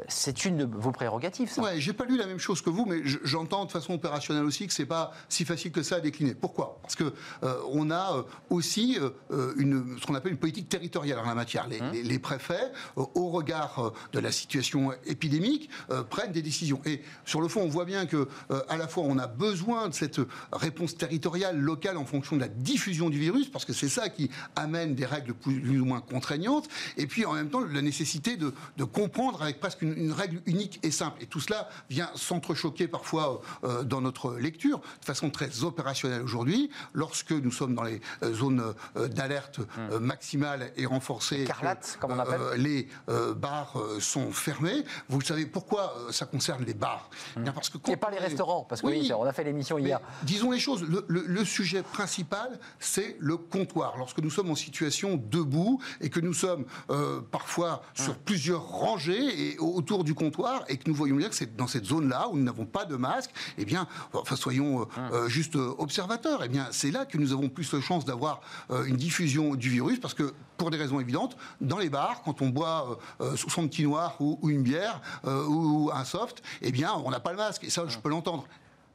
c'est une de vos prérogatives, ça. Ouais, j'ai pas lu la même chose que vous, mais j'entends de façon opérationnelle aussi que c'est pas si facile que ça à décliner. Pourquoi? Parce que euh, on a euh, aussi euh, une, ce qu'on appelle une politique territoriale en la matière. Les, hein préfets, au regard de la situation épidémique, prennent des décisions. Et sur le fond, on voit bien que à la fois on a besoin de cette réponse territoriale locale en fonction de la diffusion du virus, parce que c'est ça qui amène des règles plus ou moins contraignantes, et puis en même temps la nécessité de, comprendre avec presque une, une règle unique et simple. Et tout cela vient s'entrechoquer parfois dans notre lecture, de façon très opérationnelle aujourd'hui, lorsque nous sommes dans les zones d'alerte hmm. maximale et renforcée, Carlate, comme on appelle. les bars sont fermés. Vous savez pourquoi ça concerne les bars? Hmm. parce que Et pas les restaurants, parce que oui, on a fait l'émission hier. Disons les choses, le, le sujet principal, c'est le comptoir. Lorsque nous sommes en situation debout et que nous sommes euh, parfois sur hum. plusieurs rangées et autour du comptoir et que nous voyons bien que c'est dans cette zone-là où nous n'avons pas de masque, eh bien, enfin, soyons euh, hum. euh, juste observateurs. Eh bien, c'est là que nous avons plus de chances d'avoir une diffusion du virus parce que pour des raisons évidentes, dans les bars, quand on boit son petit noir ou, une bière ou un soft, eh bien, on n'a pas le masque. Et ça, je hum. peux l'entendre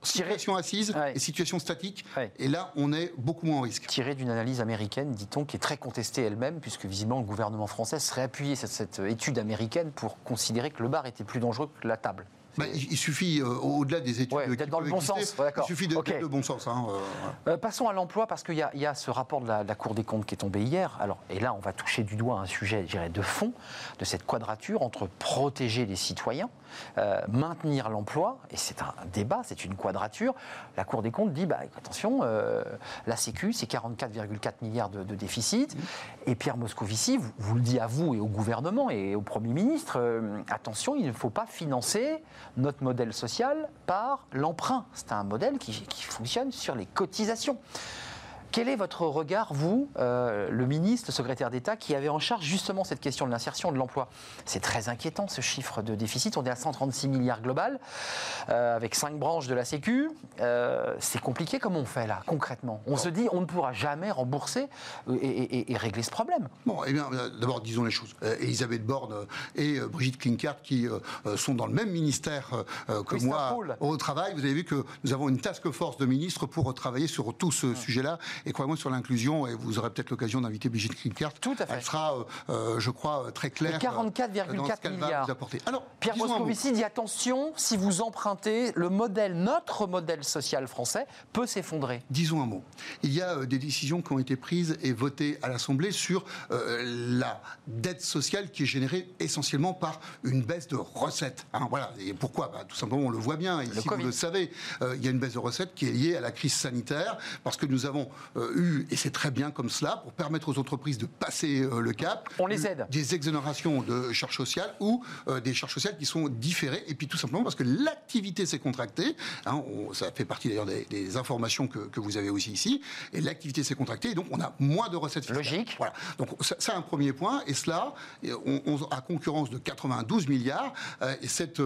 situation assise et situation statique. Et là, on est beaucoup moins en risque. Tiré d'une analyse américaine, dit-on, qui est très contestée elle-même, puisque visiblement le gouvernement français serait appuyé sur cette étude américaine pour considérer que le bar était plus dangereux que la table. Bah, il suffit, euh, au-delà des études, ouais, dans le bon sens. il suffit de, de bon sens. Hein, euh, euh, passons à l'emploi, parce qu'il y, y, a ce rapport de la, Cour des comptes qui est tombé hier. Alors, et là, on va toucher du doigt un sujet, je dirais, de fond, de cette quadrature entre protéger les citoyens, maintenir l'emploi, et c'est un débat, c'est une quadrature. La Cour des comptes dit, bah, attention, la Sécu, c'est 44,4 milliards de, déficit. Et Pierre Moscovici vous, vous, le dit à vous et au gouvernement et au Premier ministre, attention, il ne faut pas financer notre modèle social par l'emprunt. C'est un modèle qui, fonctionne sur les cotisations. Quel est votre regard, vous, euh, le ministre, le secrétaire d'État, qui avait en charge justement cette question de l'insertion de l'emploi? C'est très inquiétant ce chiffre de déficit. On est à 136 milliards global, euh, avec cinq branches de la Sécu. Euh, c'est compliqué. Comment on fait là, concrètement On se dit, on ne pourra jamais rembourser et, régler ce problème. Bon, eh bien, d'abord, disons les choses. Elisabeth Borne et Brigitte Klinkert, qui sont dans le même ministère que moi au travail, vous avez vu que nous avons une task force de ministres pour travailler sur tout ce sujet-là et croyez-moi, sur l'inclusion, et vous aurez peut-être l'occasion d'inviter Brigitte Klinkert, Tout à fait. elle sera, euh, euh, je crois, très claire. 44,4 milliards. Alors, Pierre Moscovici dit attention, si vous empruntez, le modèle, notre modèle social français peut s'effondrer. Disons un mot. Il y a euh, des décisions qui ont été prises et votées à l'Assemblée sur la dette sociale qui est générée essentiellement par une baisse de recettes. Hein, voilà. Et pourquoi? Bah, Tout simplement, on le voit bien. Ici, vous le savez, il y a une baisse de recettes qui est liée à la crise sanitaire parce que nous avons euh, eu, et c'est très bien comme cela, pour permettre aux entreprises de passer euh, le cap. On les aide. Des exonérations de charges sociales ou euh, des charges sociales qui sont différées. Et puis tout simplement parce que l'activité s'est contractée. Hein, ça fait partie d'ailleurs des, informations que, vous avez aussi ici. Et l'activité s'est contractée. Et donc on a moins de recettes fiscales. Logique. Voilà. Donc ça, c'est un premier point. Et cela, on, a concurrence de 92 milliards. et cette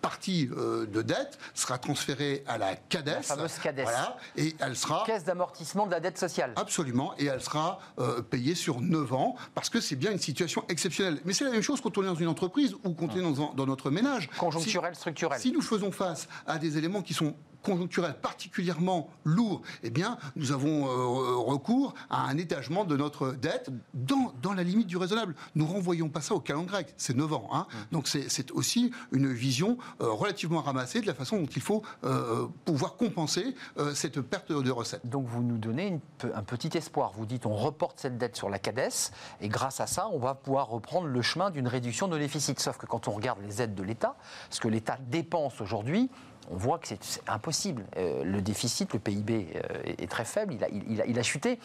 partie de dette sera transférée à la CADES. La fameuse CADES. Voilà. Et elle sera. Caisse d'amortissement la dette sociale. Absolument, et elle sera euh, payée sur 9 ans, parce que c'est bien une situation exceptionnelle. Mais c'est la même chose quand on est dans une entreprise ou quand on est dans, dans notre ménage. Conjoncturel, structurel. Si nous faisons face à des éléments qui sont conjoncturel particulièrement lourd, eh bien, nous avons euh, recours à un étagement de notre dette dans, dans la limite du raisonnable. Nous renvoyons pas ça au calendrier grec, c'est 9 ans. Hein. Mmh. Donc c'est aussi une vision euh, relativement ramassée de la façon dont il faut euh, pouvoir compenser cette perte de recettes. Donc vous nous donnez un petit espoir. Vous dites on reporte cette dette sur la CADES et grâce à ça, on va pouvoir reprendre le chemin d'une réduction de déficit. Sauf que quand on regarde les aides de l'État, ce que l'État dépense aujourd'hui, on voit que c'est impossible. Euh, le déficit, le PIB euh, est très faible, il a, chuté.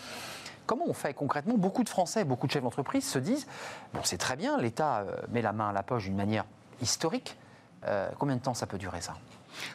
Comment on fait concrètement? Beaucoup de Français, beaucoup de chefs d'entreprise se disent bon, c'est très bien, l'État euh, met la main à la poche d'une manière historique. combien de temps ça peut durer ça?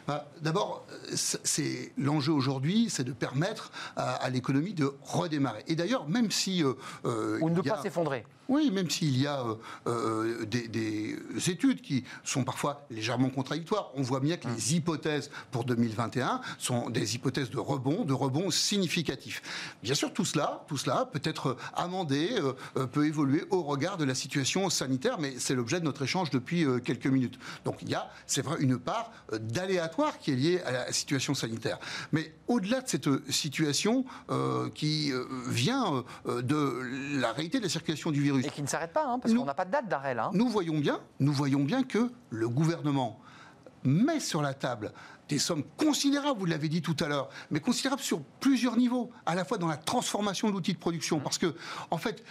Bah, D'abord, c'est l'enjeu aujourd'hui, c'est de permettre à, l'économie de redémarrer. Et d'ailleurs, même si ou ne pas s'effondrer. Oui, même s'il y a euh, euh, des, études qui sont parfois légèrement contradictoires, on voit bien que les hypothèses pour 2021 sont des hypothèses de rebond, de rebond significatif. Bien sûr, tout cela, tout cela peut être amendé, euh, peut évoluer au regard de la situation sanitaire, mais c'est l'objet de notre échange depuis quelques minutes. Donc il y a, c'est vrai, une part d'aléatoire qui est liée à la situation sanitaire. Mais au-delà de cette situation qui vient de la réalité de la circulation du virus, et qui ne s'arrête pas, hein, parce qu'on n'a pas de date d'arrêt là. Hein. Nous voyons bien, nous voyons bien que le gouvernement met sur la table des sommes considérables, vous l'avez dit tout à l'heure, mais considérables sur plusieurs niveaux, à la fois dans la transformation de l'outil de production, parce que, en fait,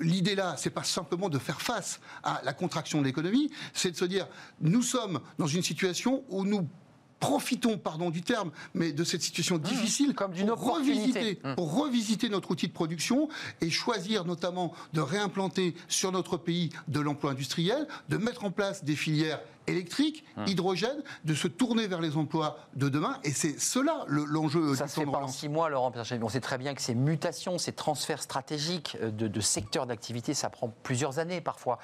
l'idée là, c'est pas simplement de faire face à la contraction de l'économie, c'est de se dire, nous sommes dans une situation où nous profitons, pardon du terme, mais de cette situation Mmh. difficile Comme d'une pour opportunité. revisiter, Mmh. pour revisiter notre outil de production et choisir notamment de réimplanter sur notre pays de l'emploi industriel, de mettre en place des filières électriques, Mmh. hydrogène, de se tourner vers les emplois de demain. Et c'est cela le- l'enjeu Ça du se fait pas en six mois, Laurent Pierre On sait très bien que ces mutations, ces transferts stratégiques euh, de, de secteurs d'activité, ça prend plusieurs années parfois.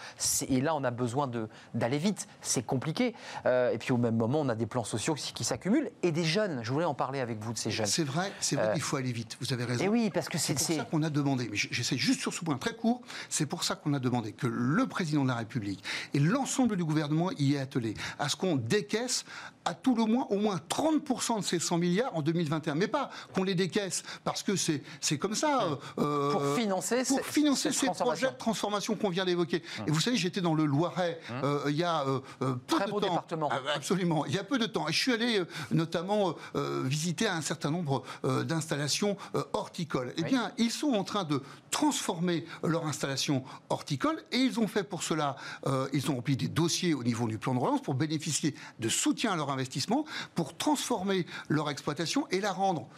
Et là, on a besoin d'aller vite. C'est compliqué. Euh, et puis au même moment, on a des plans sociaux qui, qui s'accumulent et des jeunes. Je voulais en parler avec vous de ces jeunes. C'est vrai, c'est vrai Euh, qu'il faut aller vite. Vous avez raison. Et oui, parce que C'est c'est. pour ça qu'on a demandé, mais j'essaie juste sur ce point très court, c'est pour ça qu'on a demandé que le président de la République et l'ensemble du gouvernement y ait à ce qu'on décaisse à tout le moins au moins 30% de ces 100 milliards en 2021. Mais pas qu'on les décaisse parce que c'est c'est comme ça. euh, Pour financer pour ces- financer ces projets de transformation qu'on vient d'évoquer. Et vous savez, j'étais dans le Loiret euh, il y a euh, euh, peu Très de beau temps. département. Ah, Absolument. Il y a peu de temps. Et je suis allé euh, notamment euh, euh, visiter un certain nombre euh, d'installations euh, horticoles. Eh Oui. bien, ils sont en train de transformer leur installation horticole et ils ont fait pour cela, euh, ils ont rempli des dossiers au niveau du plan relance pour bénéficier de soutien à leur investissement, pour transformer leur exploitation et la rendre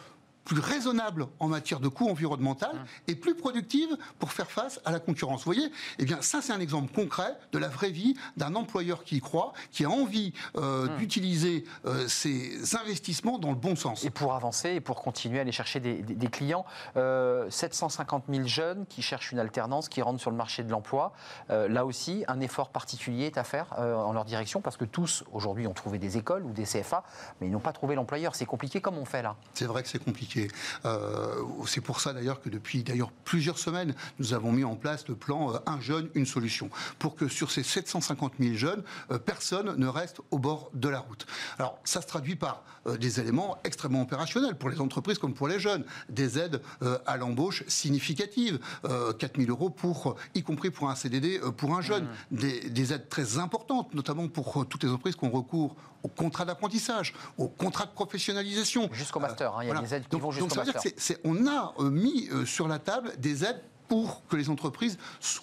plus raisonnable en matière de coût environnemental et plus productive pour faire face à la concurrence. Vous voyez Eh bien, ça, c'est un exemple concret de la vraie vie d'un employeur qui y croit, qui a envie euh, d'utiliser euh, ses investissements dans le bon sens. Et pour avancer et pour continuer à aller chercher des, des- des clients, euh, 750 000 jeunes qui cherchent une alternance, qui rentrent sur le marché de l'emploi. Euh, là aussi, un effort particulier est à faire euh, en leur direction parce que tous, aujourd'hui, ont trouvé des écoles ou des CFA, mais ils n'ont pas trouvé l'employeur. C'est compliqué comme on fait là. C'est vrai que c'est compliqué. Euh, c'est pour ça d'ailleurs que depuis d'ailleurs plusieurs semaines, nous avons mis en place le plan euh, Un jeune, une solution, pour que sur ces 750 000 jeunes, euh, personne ne reste au bord de la route. Alors ça se traduit par des éléments extrêmement opérationnels pour les entreprises comme pour les jeunes, des aides à l'embauche significatives, euh, 4 000 euros pour, y compris pour un CDD pour un jeune, des, des aides très importantes, notamment pour toutes les entreprises qui ont recours au contrat d'apprentissage, au contrat de professionnalisation. Jusqu'au master, hein, il y a voilà. des aides qui Donc- vont jusqu'au donc ça veut dire master. c'est- on a euh, mis euh, sur la table des aides pour que les entreprises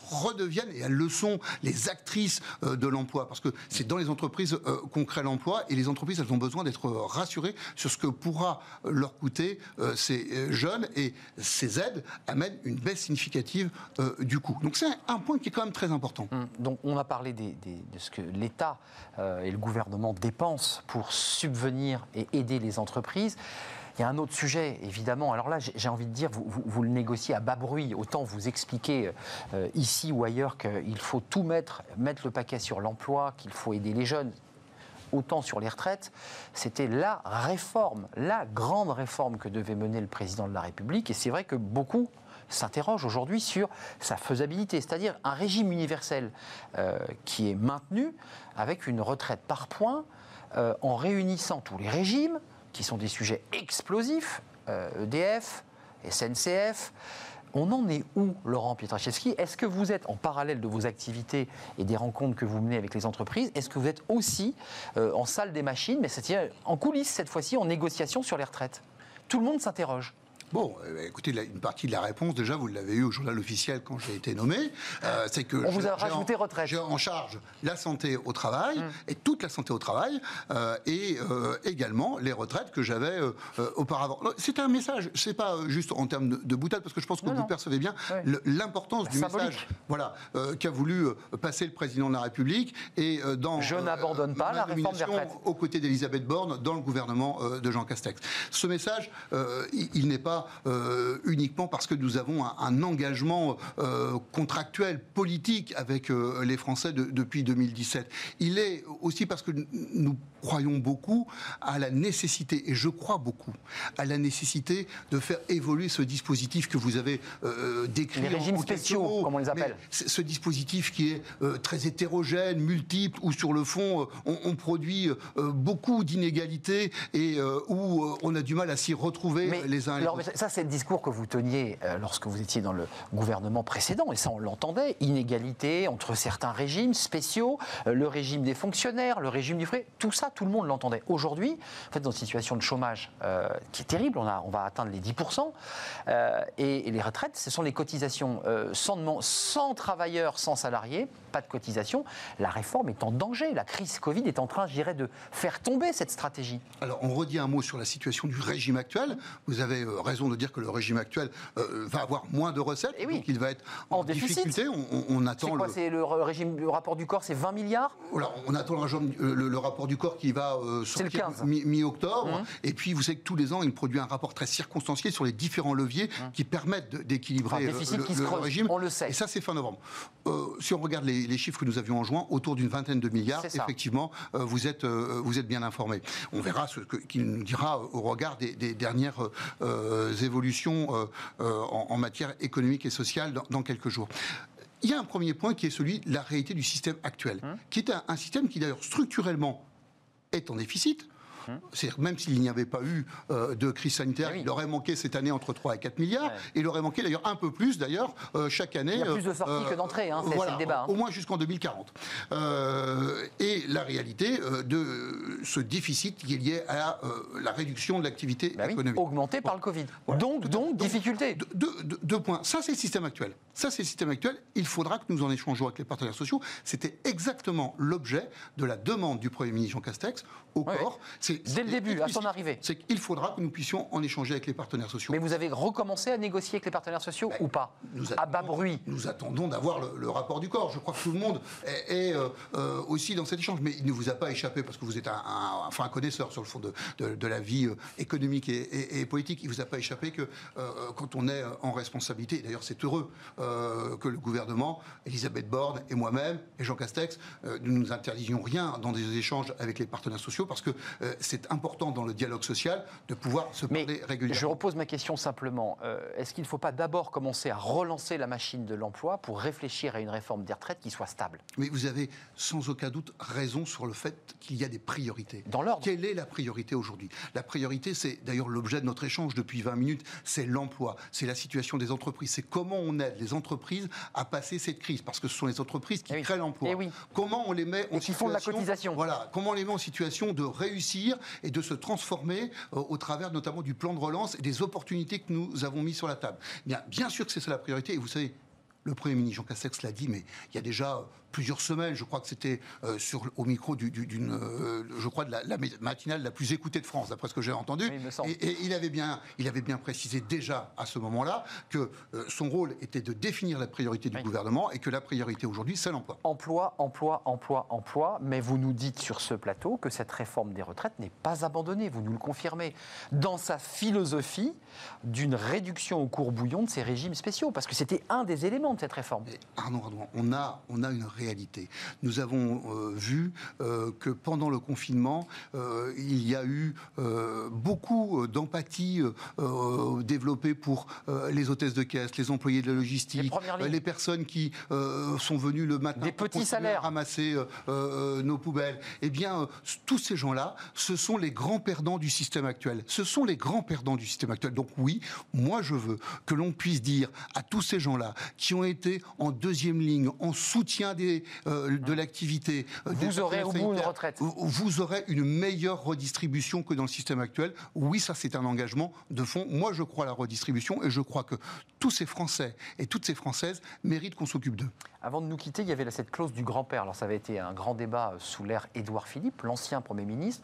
redeviennent, et elles le sont, les actrices euh, de l'emploi. Parce que c'est dans les entreprises qu'on crée l'emploi, et les entreprises, elles ont besoin d'être rassurées sur ce que pourra leur coûter ces jeunes, et ces aides amènent une baisse significative du coût. Donc c'est un point qui est quand même très important. Hum, Donc on a parlé des- des- de ce que l'État et le gouvernement dépensent pour subvenir et aider les entreprises. Il y a un autre sujet, évidemment. Alors là, j'ai envie de dire, vous, le négociez à bas bruit. Autant vous expliquer euh, ici ou ailleurs qu'il faut tout mettre, mettre le paquet sur l'emploi, qu'il faut aider les jeunes. Autant sur les retraites, c'était la réforme, la grande réforme que devait mener le président de la République. Et c'est vrai que beaucoup s'interrogent aujourd'hui sur sa faisabilité, c'est-à-dire un régime universel euh, qui est maintenu avec une retraite par points euh, en réunissant tous les régimes, qui sont des sujets explosifs, euh, EDF, SNCF. On en est où, Laurent Pietraszewski? Est-ce que vous êtes, en parallèle de vos activités et des rencontres que vous menez avec les entreprises, est-ce que vous êtes aussi euh, en salle des machines, mais c'est-à-dire en coulisses cette fois-ci, en négociation sur les retraites? Tout le monde s'interroge. Bon, euh, écoutez, la- une partie de la réponse, déjà, vous l'avez eu au journal officiel quand j'ai été nommé. euh, c'est que On vous a rajouté en- retraite. J'ai en charge la santé au travail, Hum. et toute la santé au travail, euh, et euh, également les retraites que j'avais auparavant. C'était un message, c'est pas juste en termes de, de boutade, parce que je pense que Non, vous non. percevez bien l'importance du Symbolique. message voilà, qu'a voulu passer le président de la République. Et dans, Je n'abandonne pas ma la réforme des nomination retraites. aux côtés d'Elisabeth Borne dans le gouvernement de Jean Castex. Ce message, il, il n'est pas euh, uniquement parce que nous avons un, un engagement euh, contractuel, politique avec euh, les Français de- depuis 2017. Il est aussi parce que nous croyons beaucoup à la nécessité, et je crois beaucoup, à la nécessité de faire évoluer ce dispositif que vous avez décrit. Les régimes spéciaux, comme on les appelle. ce dispositif qui est très hétérogène, multiple, où sur le fond, on, on produit beaucoup d'inégalités et où on a du mal à s'y retrouver Mais les uns et les autres. Ça, c'est le discours que vous teniez euh, lorsque vous étiez dans le gouvernement précédent, et ça, on l'entendait. Inégalité entre certains régimes spéciaux, euh, le régime des fonctionnaires, le régime du frais, tout ça, tout le monde l'entendait. Aujourd'hui, en fait, dans une situation de chômage euh, qui est terrible, on, va atteindre les 10%, et, les retraites, ce sont les cotisations sans, sans travailleurs, sans salariés, pas de cotisation. La réforme est en danger. La crise Covid est en train, je dirais, de faire tomber cette stratégie. Alors, on redit un mot sur la situation du régime actuel. Vous avez raison de dire que le régime actuel euh, va avoir moins de recettes, et eh donc il va être en, difficulté. On, attend. C'est quoi C'est le régime, le rapport du corps, c'est 20 milliards? On attend le, rapport du corps qui va euh, sortir mi-octobre. Mmh. Et puis, vous savez que tous les ans, il produit un rapport très circonstancié sur les différents leviers mmh. qui permettent d'équilibrer le, régime. On le sait. Et ça, c'est fin novembre. Euh, si on regarde les, chiffres que nous avions en juin, autour d'une vingtaine de milliards, effectivement, vous, êtes, vous êtes bien informé. On verra ce qu'il nous dira au regard des, des dernières euh, euh, en, matière économique et sociale dans, quelques jours. Il y a un premier point qui est celui de la réalité du système actuel, hein qui est un système qui d'ailleurs structurellement est en déficit, c'est même s'il n'y avait pas eu euh, de crise sanitaire, eh il aurait manqué cette année entre 3 et 4 milliards. Et il aurait manqué d'ailleurs un peu plus d'ailleurs euh, chaque année. Il y a plus de sorties euh, que d'entrées, hein, c'est le débat. Hein. Au moins jusqu'en 2040. et la réalité de ce déficit qui est lié à la réduction de l'activité bah économique. augmentée par le Covid. Donc, donc, difficulté. Deux, points. Ça, c'est le système actuel. Ça, c'est le système actuel. Il faudra que nous en échangeons avec les partenaires sociaux. C'était exactement l'objet de la demande du Premier ministre Jean Castex au corps. Dès le début, à son arrivée. C'est qu'il faudra que nous puissions en échanger avec les partenaires sociaux. Mais vous avez recommencé à négocier avec les partenaires sociaux ou pas À bas bruit Nous attendons d'avoir le, rapport du corps. Je crois que tout le monde est, euh, euh, aussi dans cet échange. Mais il ne vous a pas échappé, parce que vous êtes un, enfin, un connaisseur sur le fond de, de, la vie euh, économique et, politique, il ne vous a pas échappé que quand on est en responsabilité, d'ailleurs c'est heureux que le gouvernement, Elisabeth Borne et moi-même, et Jean Castex, nous ne nous interdisions rien dans des échanges avec les partenaires sociaux, parce que c'est important dans le dialogue social de pouvoir se parler régulièrement. Je repose ma question simplement. Euh, est-ce qu'il ne faut pas d'abord commencer à relancer la machine de l'emploi pour réfléchir à une réforme des retraites qui soit stable? Mais vous avez sans aucun doute raison sur le fait qu'il y a des priorités. Dans l'ordre Quelle est la priorité aujourd'hui? La priorité, c'est d'ailleurs l'objet de notre échange depuis 20 minutes, c'est l'emploi, c'est la situation des entreprises, c'est comment on aide les entreprises à passer cette crise, parce que ce sont les entreprises qui eh créent l'emploi. Eh comment on les met en situation... font de la cotisation. Voilà, comment on les met en situation de réussir et de se transformer euh, au travers notamment du plan de relance et des opportunités que nous avons mis sur la table. Bien, sûr que c'est ça la priorité. Et vous savez, le Premier ministre Jean Castex l'a dit, mais il y a déjà plusieurs semaines. Je crois que c'était euh, sur au micro d'une, euh, je crois de la, matinale la plus écoutée de France, d'après ce que j'ai entendu. et, il avait bien, il avait bien précisé déjà à ce moment-là que euh, son rôle était de définir la priorité du gouvernement et que la priorité aujourd'hui, c'est l'emploi. Emploi, emploi, emploi, emploi. Mais vous nous dites sur ce plateau que cette réforme des retraites n'est pas abandonnée. Vous nous le confirmez dans sa philosophie d'une réduction au cours bouillon de ces régimes spéciaux, parce que c'était un des éléments de cette réforme. Arnaud on a, on a une réalité nous avons euh, vu euh, que pendant le confinement, euh, il y a eu beaucoup d'empathie développée pour les hôtesses de caisse, les employés de la logistique, les, personnes qui sont venues le matin Des petits salaires. ramasser nos poubelles. Eh bien, tous ces gens-là, ce sont les grands perdants du système actuel. Ce sont les grands perdants du système actuel. Donc oui, moi je veux que l'on puisse dire à tous ces gens-là qui ont été en deuxième ligne, en soutien des euh, de l'activité. Euh, vous aurez au bout une retraite. Vous aurez une meilleure redistribution que dans le système actuel. Oui, ça c'est un engagement de fond. Moi, je crois à la redistribution et je crois que tous ces Français et toutes ces Françaises méritent qu'on s'occupe d'eux. Avant de nous quitter, il y avait cette clause du grand-père. Alors ça avait été un grand débat euh, sous l'ère Édouard Philippe, l'ancien Premier ministre.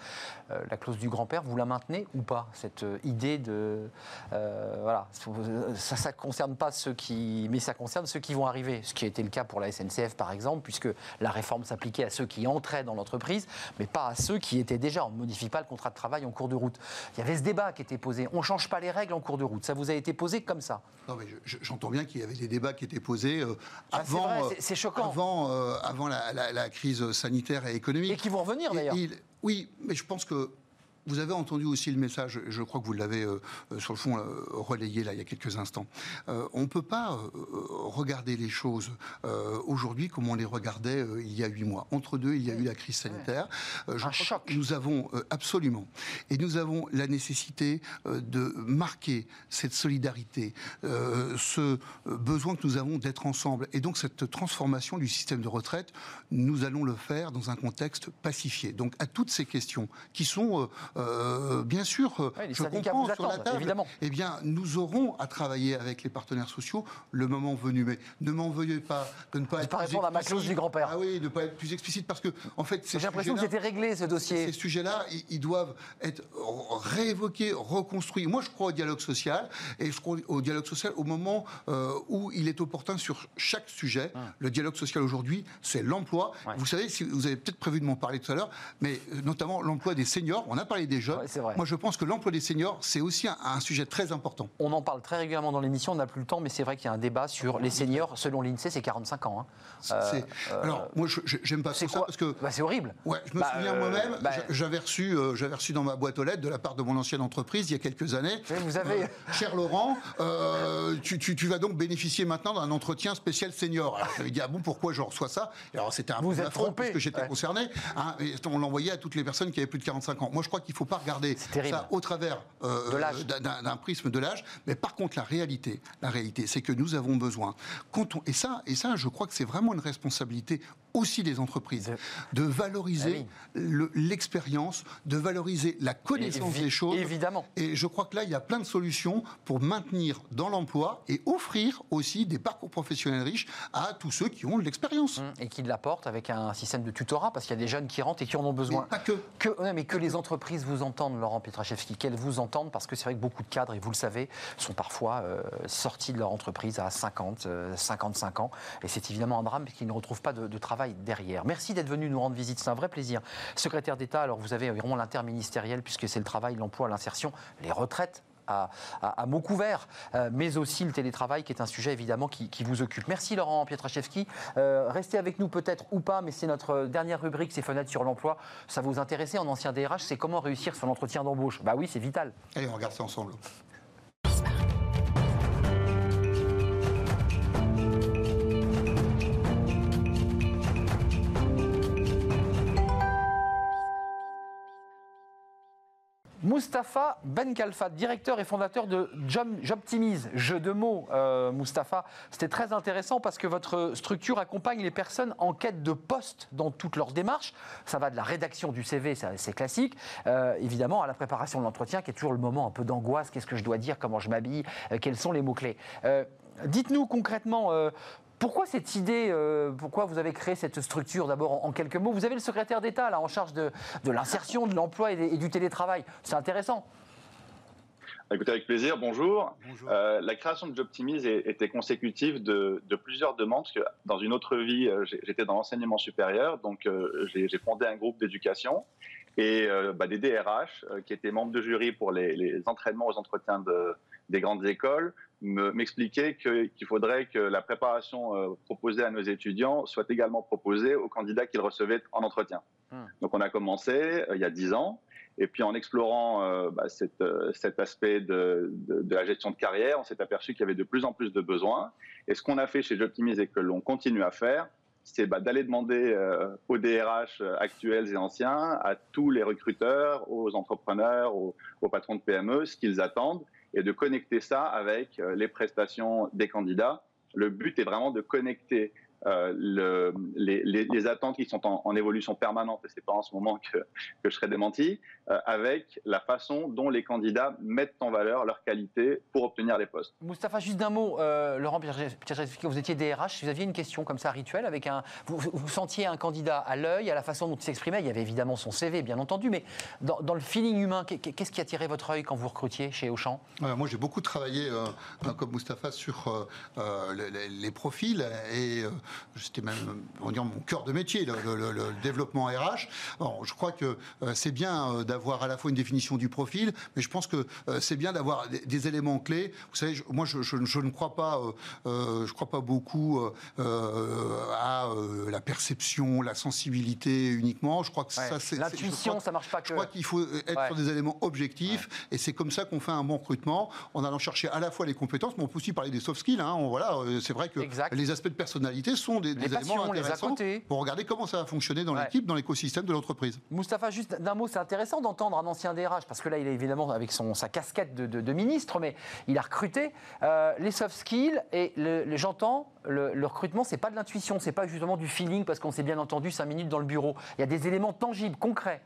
la clause du grand-père, vous la maintenez ou pas Cette idée de... voilà, ça ne concerne pas ceux qui... Mais ça concerne ceux qui vont arriver. Ce qui a été le cas pour la SNCF, par exemple puisque la réforme s'appliquait à ceux qui entraient dans l'entreprise, mais pas à ceux qui étaient déjà. On ne modifie pas le contrat de travail en cours de route. Il y avait ce débat qui était posé. On ne change pas les règles en cours de route. Ça vous a été posé comme ça? Non, mais j'entends bien qu'il y avait des débats qui étaient posés euh, ah, avant, c'est choquant. avant, euh, avant la, crise sanitaire et économique. Et qui vont revenir d'ailleurs. Oui, mais je pense que vous avez entendu aussi le message, je crois que vous l'avez euh, sur le fond relayé là il y a quelques instants. on ne peut pas regarder les choses aujourd'hui comme on les regardait il y a huit mois. Entre deux, il y a eu la crise sanitaire. Un choc. Nous avons absolument, et nous avons la nécessité de marquer cette solidarité, ce besoin que nous avons d'être ensemble, et donc cette transformation du système de retraite, nous allons le faire dans un contexte pacifié. Donc à toutes ces questions qui sont euh, euh, bien sûr, euh, je comprends sur la table, évidemment. eh bien nous aurons à travailler avec les partenaires sociaux le moment venu. Mais ne m'en veuillez pas de ne pas être pas répondre à ma clause du grand-père. Ah oui, de ne pas être plus explicite parce que en fait, j'ai l'impression que c'était réglé ce dossier. Ces sujets-là, ils, doivent être réévoqués, reconstruits. Moi, je crois au dialogue social et je crois au dialogue social au moment où il est opportun sur chaque sujet. Ah. Le dialogue social aujourd'hui, c'est l'emploi. Vous savez, si vous avez peut-être prévu de m'en parler tout à l'heure, mais notamment l'emploi des seniors. On a parlé des jeunes. Moi, je pense que l'emploi des seniors, c'est aussi un, sujet très important. On en parle très régulièrement dans l'émission, on n'a plus le temps, mais c'est vrai qu'il y a un débat sur les seniors. Selon l'INSEE, c'est 45 ans. Hein. Euh, alors, moi, j'aime pas ça parce que. Bah, c'est horrible. Ouais, je me bah, souviens moi-même, euh, bah, j'avais reçu, euh, j'avais reçu dans ma boîte aux lettres de la part de mon ancienne entreprise il y a quelques années. Vous avez. cher Laurent, tu, tu, vas donc bénéficier maintenant d'un entretien spécial senior. Alors, j'avais dit, ah bon, pourquoi je reçois ça? Alors, c'était un vous êtes trompé. parce que j'étais concerné. Hein, et on l'envoyait à toutes les personnes qui avaient plus de 45 ans. Moi, je crois qu'il ne faut pas regarder ça au travers euh, d'un prisme de l'âge. Mais par contre, la réalité, la réalité, c'est que nous avons besoin. Quand on, et ça, et ça, je crois que c'est vraiment une responsabilité aussi des entreprises, de valoriser ah l'expérience, de valoriser la connaissance des choses. Évidemment. Et je crois que là, il y a plein de solutions pour maintenir dans l'emploi et offrir aussi des parcours professionnels riches à tous ceux qui ont de l'expérience. Mmh. Et qui l'apportent avec un système de tutorat, parce qu'il y a des jeunes qui rentrent et qui en ont besoin. Mais pas que. que mais que les entreprises vous entendent, Laurent Pietraszewski, qu'elles vous entendent, parce que c'est vrai que beaucoup de cadres, et vous le savez, sont parfois euh, sortis de leur entreprise à 50, 55 euh, ans. Et c'est évidemment un drame qu'ils ne retrouvent pas de, de travail Merci d'être venu nous rendre visite, c'est un vrai plaisir. Secrétaire d'État, alors vous avez vraiment l'interministériel, puisque c'est le travail, l'emploi, l'insertion, les retraites, à, mots couverts, euh, mais aussi le télétravail qui est un sujet évidemment qui, vous occupe. Merci Laurent Pietraszewski. Euh, restez avec nous peut-être ou pas, mais c'est notre dernière rubrique, c'est fenêtres sur l'emploi. Ça vous intéressait en ancien DRH, c'est comment réussir son entretien d'embauche? Bah oui, c'est vital. Allez, on regarde ça ensemble. Mustapha Ben Khalfa, directeur et fondateur de Jobtimize. Jeu de mots, euh, Mustapha. C'était très intéressant parce que votre structure accompagne les personnes en quête de poste dans toutes leurs démarches. Ça va de la rédaction du CV, c'est classique, euh, évidemment, à la préparation de l'entretien, qui est toujours le moment un peu d'angoisse. Qu'est-ce que je dois dire? Comment je m'habille? Euh, Quels sont les mots-clés? Dites-nous concrètement, pourquoi cette idée euh, Pourquoi vous avez créé cette structure D'abord, en, quelques mots, vous avez le secrétaire d'État là en charge de, l'insertion, de l'emploi et, du télétravail. C'est intéressant. Écoutez, avec plaisir, bonjour. Euh, la création de Jobtimize était consécutive de, plusieurs demandes, parce que dans une autre vie, euh, j'étais dans l'enseignement supérieur, donc j'ai fondé un groupe d'éducation, et bah, des DRH qui étaient membres de jury pour les, les entraînements aux entretiens de, des grandes écoles m'expliquer qu'il faudrait que la préparation euh, proposée à nos étudiants soit également proposée aux candidats qu'ils recevaient en entretien. Hmm. Donc on a commencé euh, il y a dix ans, et puis en explorant euh, bah, cet aspect de, de, la gestion de carrière, on s'est aperçu qu'il y avait de plus en plus de besoins. Et ce qu'on a fait chez Jobtimize et que l'on continue à faire, c'est bah, d'aller demander aux DRH actuels et anciens, à tous les recruteurs, aux entrepreneurs, aux, aux patrons de PME, ce qu'ils attendent et de connecter ça avec euh, les prestations des candidats. Le but est vraiment de connecter euh, le, les, les, attentes qui sont en, évolution permanente, et c'est pas en ce moment que, que je serai démenti, euh, avec la façon dont les candidats mettent en valeur leur qualité pour obtenir les postes. Moustapha, juste d'un mot, euh, Laurent vous étiez DRH, vous aviez une question comme ça rituelle avec un, vous, vous sentiez un candidat à l'œil, à la façon dont il s'exprimait, il y avait évidemment son CV, bien entendu, mais dans, dans le feeling humain, qu'est-ce qui attirait votre œil quand vous recrutiez chez Auchan? Moi, j'ai beaucoup travaillé, comme Moustapha, sur les, les, profils et c'était même on dire, mon cœur de métier, le, développement RH. Bon, je crois que c'est bien d'avoir à la fois une définition du profil, mais je pense que c'est bien d'avoir des, éléments clés. Vous savez, moi, je, ne crois pas, je crois pas beaucoup à la perception, la sensibilité uniquement. Je crois que ça, c'est l'intuition, ça marche pas. Que... Je crois qu'il faut être sur des éléments objectifs, et c'est comme ça qu'on fait un bon recrutement, en allant chercher à la fois les compétences, mais on peut aussi parler des soft skills. Hein. voilà, euh, c'est vrai que les aspects de personnalité sont des, éléments intéressants pour regarder comment ça va fonctionner dans l'équipe, dans l'écosystème de l'entreprise. Moustapha, juste d'un mot, c'est intéressant d'entendre un ancien DRH, parce que là, il est évidemment avec son, sa casquette de, ministre, mais il a recruté euh, les soft skills et j'entends le, le, recrutement, c'est pas de l'intuition, c'est pas justement du feeling parce qu'on s'est bien entendu cinq minutes dans le bureau. Il y a des éléments tangibles, concrets.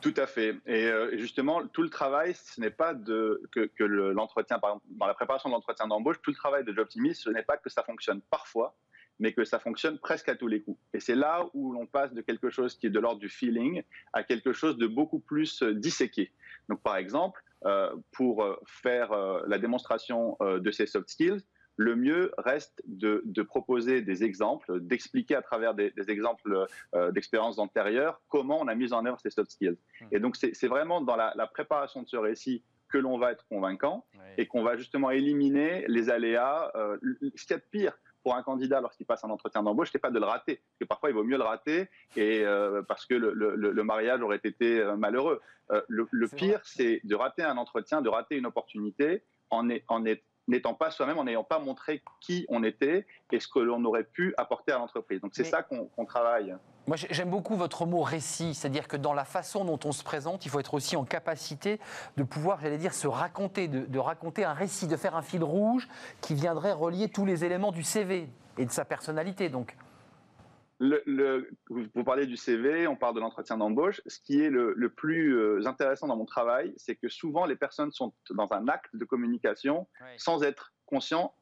Tout à fait. Euh, et justement, tout le travail, ce n'est pas de, que, que l'entretien, par exemple, dans la préparation de l'entretien d'embauche, tout le travail de Jobtimis, ce n'est pas que ça fonctionne parfois, mais que ça fonctionne presque à tous les coups. Et c'est là où l'on passe de quelque chose qui est de l'ordre du feeling à quelque chose de beaucoup plus euh, disséqué. Donc, par exemple, euh, pour faire la démonstration de ces soft skills, le mieux reste de, proposer des exemples, d'expliquer à travers des, exemples euh, d'expériences antérieures comment on a mis en œuvre ces soft skills. Hmm. Et donc c'est vraiment dans la, préparation de ce récit que l'on va être convaincant et qu'on va justement éliminer les aléas. Euh, ce qu'il y a de pire pour un candidat lorsqu'il passe un entretien d'embauche, c'est pas de le rater, parce que parfois il vaut mieux le rater et euh, parce que le, mariage aurait été malheureux. le, pire, c'est de rater un entretien, de rater une opportunité en, est, en, est, n'étant pas soi-même, en n'ayant pas montré qui on était et ce que l'on aurait pu apporter à l'entreprise. Donc c'est ça qu'on travaille. Moi j'aime beaucoup votre mot récit, c'est-à-dire que dans la façon dont on se présente, il faut être aussi en capacité de pouvoir, j'allais dire, se raconter, de, de raconter un récit, de faire un fil rouge qui viendrait relier tous les éléments du CV et de sa personnalité. Donc le, vous parlez du CV, on parle de l'entretien d'embauche. Ce qui est le, plus euh, intéressant dans mon travail, c'est que souvent les personnes sont dans un acte de communication sans être conscients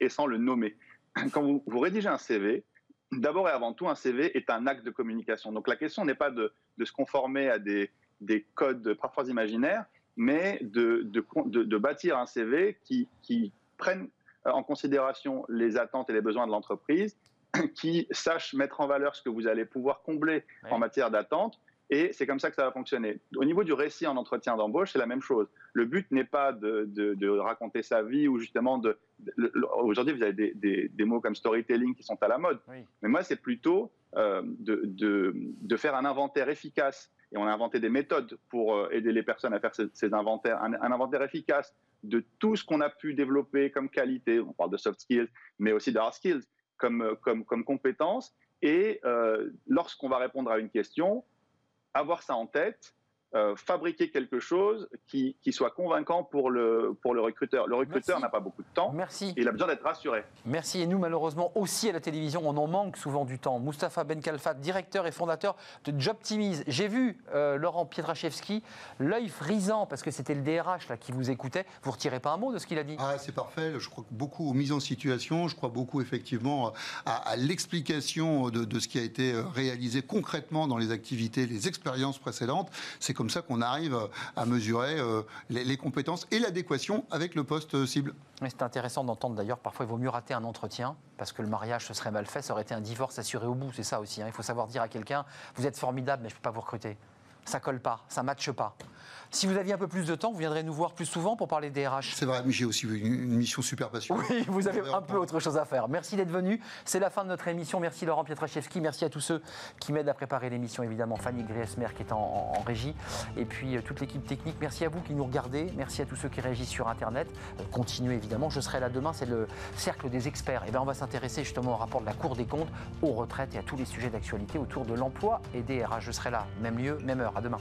et sans le nommer. Quand vous, vous rédigez un CV, d'abord et avant tout, un CV est un acte de communication. Donc la question n'est pas de, se conformer à des, des, codes parfois imaginaires, mais de, de bâtir un CV qui, qui prenne en considération les attentes et les besoins de l'entreprise qui sache mettre en valeur ce que vous allez pouvoir combler en matière d'attente. Et c'est comme ça que ça va fonctionner. Au niveau du récit en entretien d'embauche, c'est la même chose. Le but n'est pas de, raconter sa vie ou justement de. Aujourd'hui, vous avez des, mots comme storytelling qui sont à la mode. Mais moi, c'est plutôt euh, de, faire un inventaire efficace. Et on a inventé des méthodes pour euh, aider les personnes à faire ces, inventaires. Un, un, inventaire efficace de tout ce qu'on a pu développer comme qualité. On parle de soft skills, mais aussi de hard skills comme, comme, comme compétence. Et euh, lorsqu'on va répondre à une question, avoir ça en tête, euh, fabriquer quelque chose qui, qui, soit convaincant pour le, pour le recruteur. Le recruteur n'a pas beaucoup de temps. Merci. Et il a besoin d'être rassuré. Merci. Et nous, malheureusement, aussi à la télévision, on en manque souvent du temps. Moustapha Ben Kalfat, directeur et fondateur de Jobtimize. J'ai vu euh, Laurent Pietraszewski, l'œil frisant, parce que c'était le DRH là, qui vous écoutait. Vous retirez pas un mot de ce qu'il a dit? Ah, C'est parfait. Je crois beaucoup aux mises en situation. Je crois beaucoup, effectivement, à, l'explication de, de, ce qui a été réalisé concrètement dans les activités, les expériences précédentes. C'est comme ça qu'on arrive à mesurer euh, les, compétences et l'adéquation avec le poste cible. C'est intéressant d'entendre d'ailleurs, parfois il vaut mieux rater un entretien parce que le mariage se serait mal fait, ça aurait été un divorce assuré au bout, c'est ça aussi. Hein. Il faut savoir dire à quelqu'un, vous êtes formidable mais je ne peux pas vous recruter. Ça colle pas, ça matche pas. Si vous aviez un peu plus de temps, vous viendrez nous voir plus souvent pour parler des RH. C'est vrai, mais j'ai aussi une, mission super passionnante. Oui, vous avez un peu autre chose à faire. Merci d'être venu. C'est la fin de notre émission. Merci Laurent Pietraszewski. Merci à tous ceux qui m'aident à préparer l'émission, évidemment. Fanny Griesmer qui est en, régie. Et puis euh, toute l'équipe technique. Merci à vous qui nous regardez. Merci à tous ceux qui réagissent sur Internet. Euh, continuez évidemment. Je serai là demain. C'est le cercle des experts. Et eh bien, on va s'intéresser justement au rapport de la Cour des comptes, aux retraites et à tous les sujets d'actualité autour de l'emploi et des RH. Je serai là, même lieu, même heure. À demain.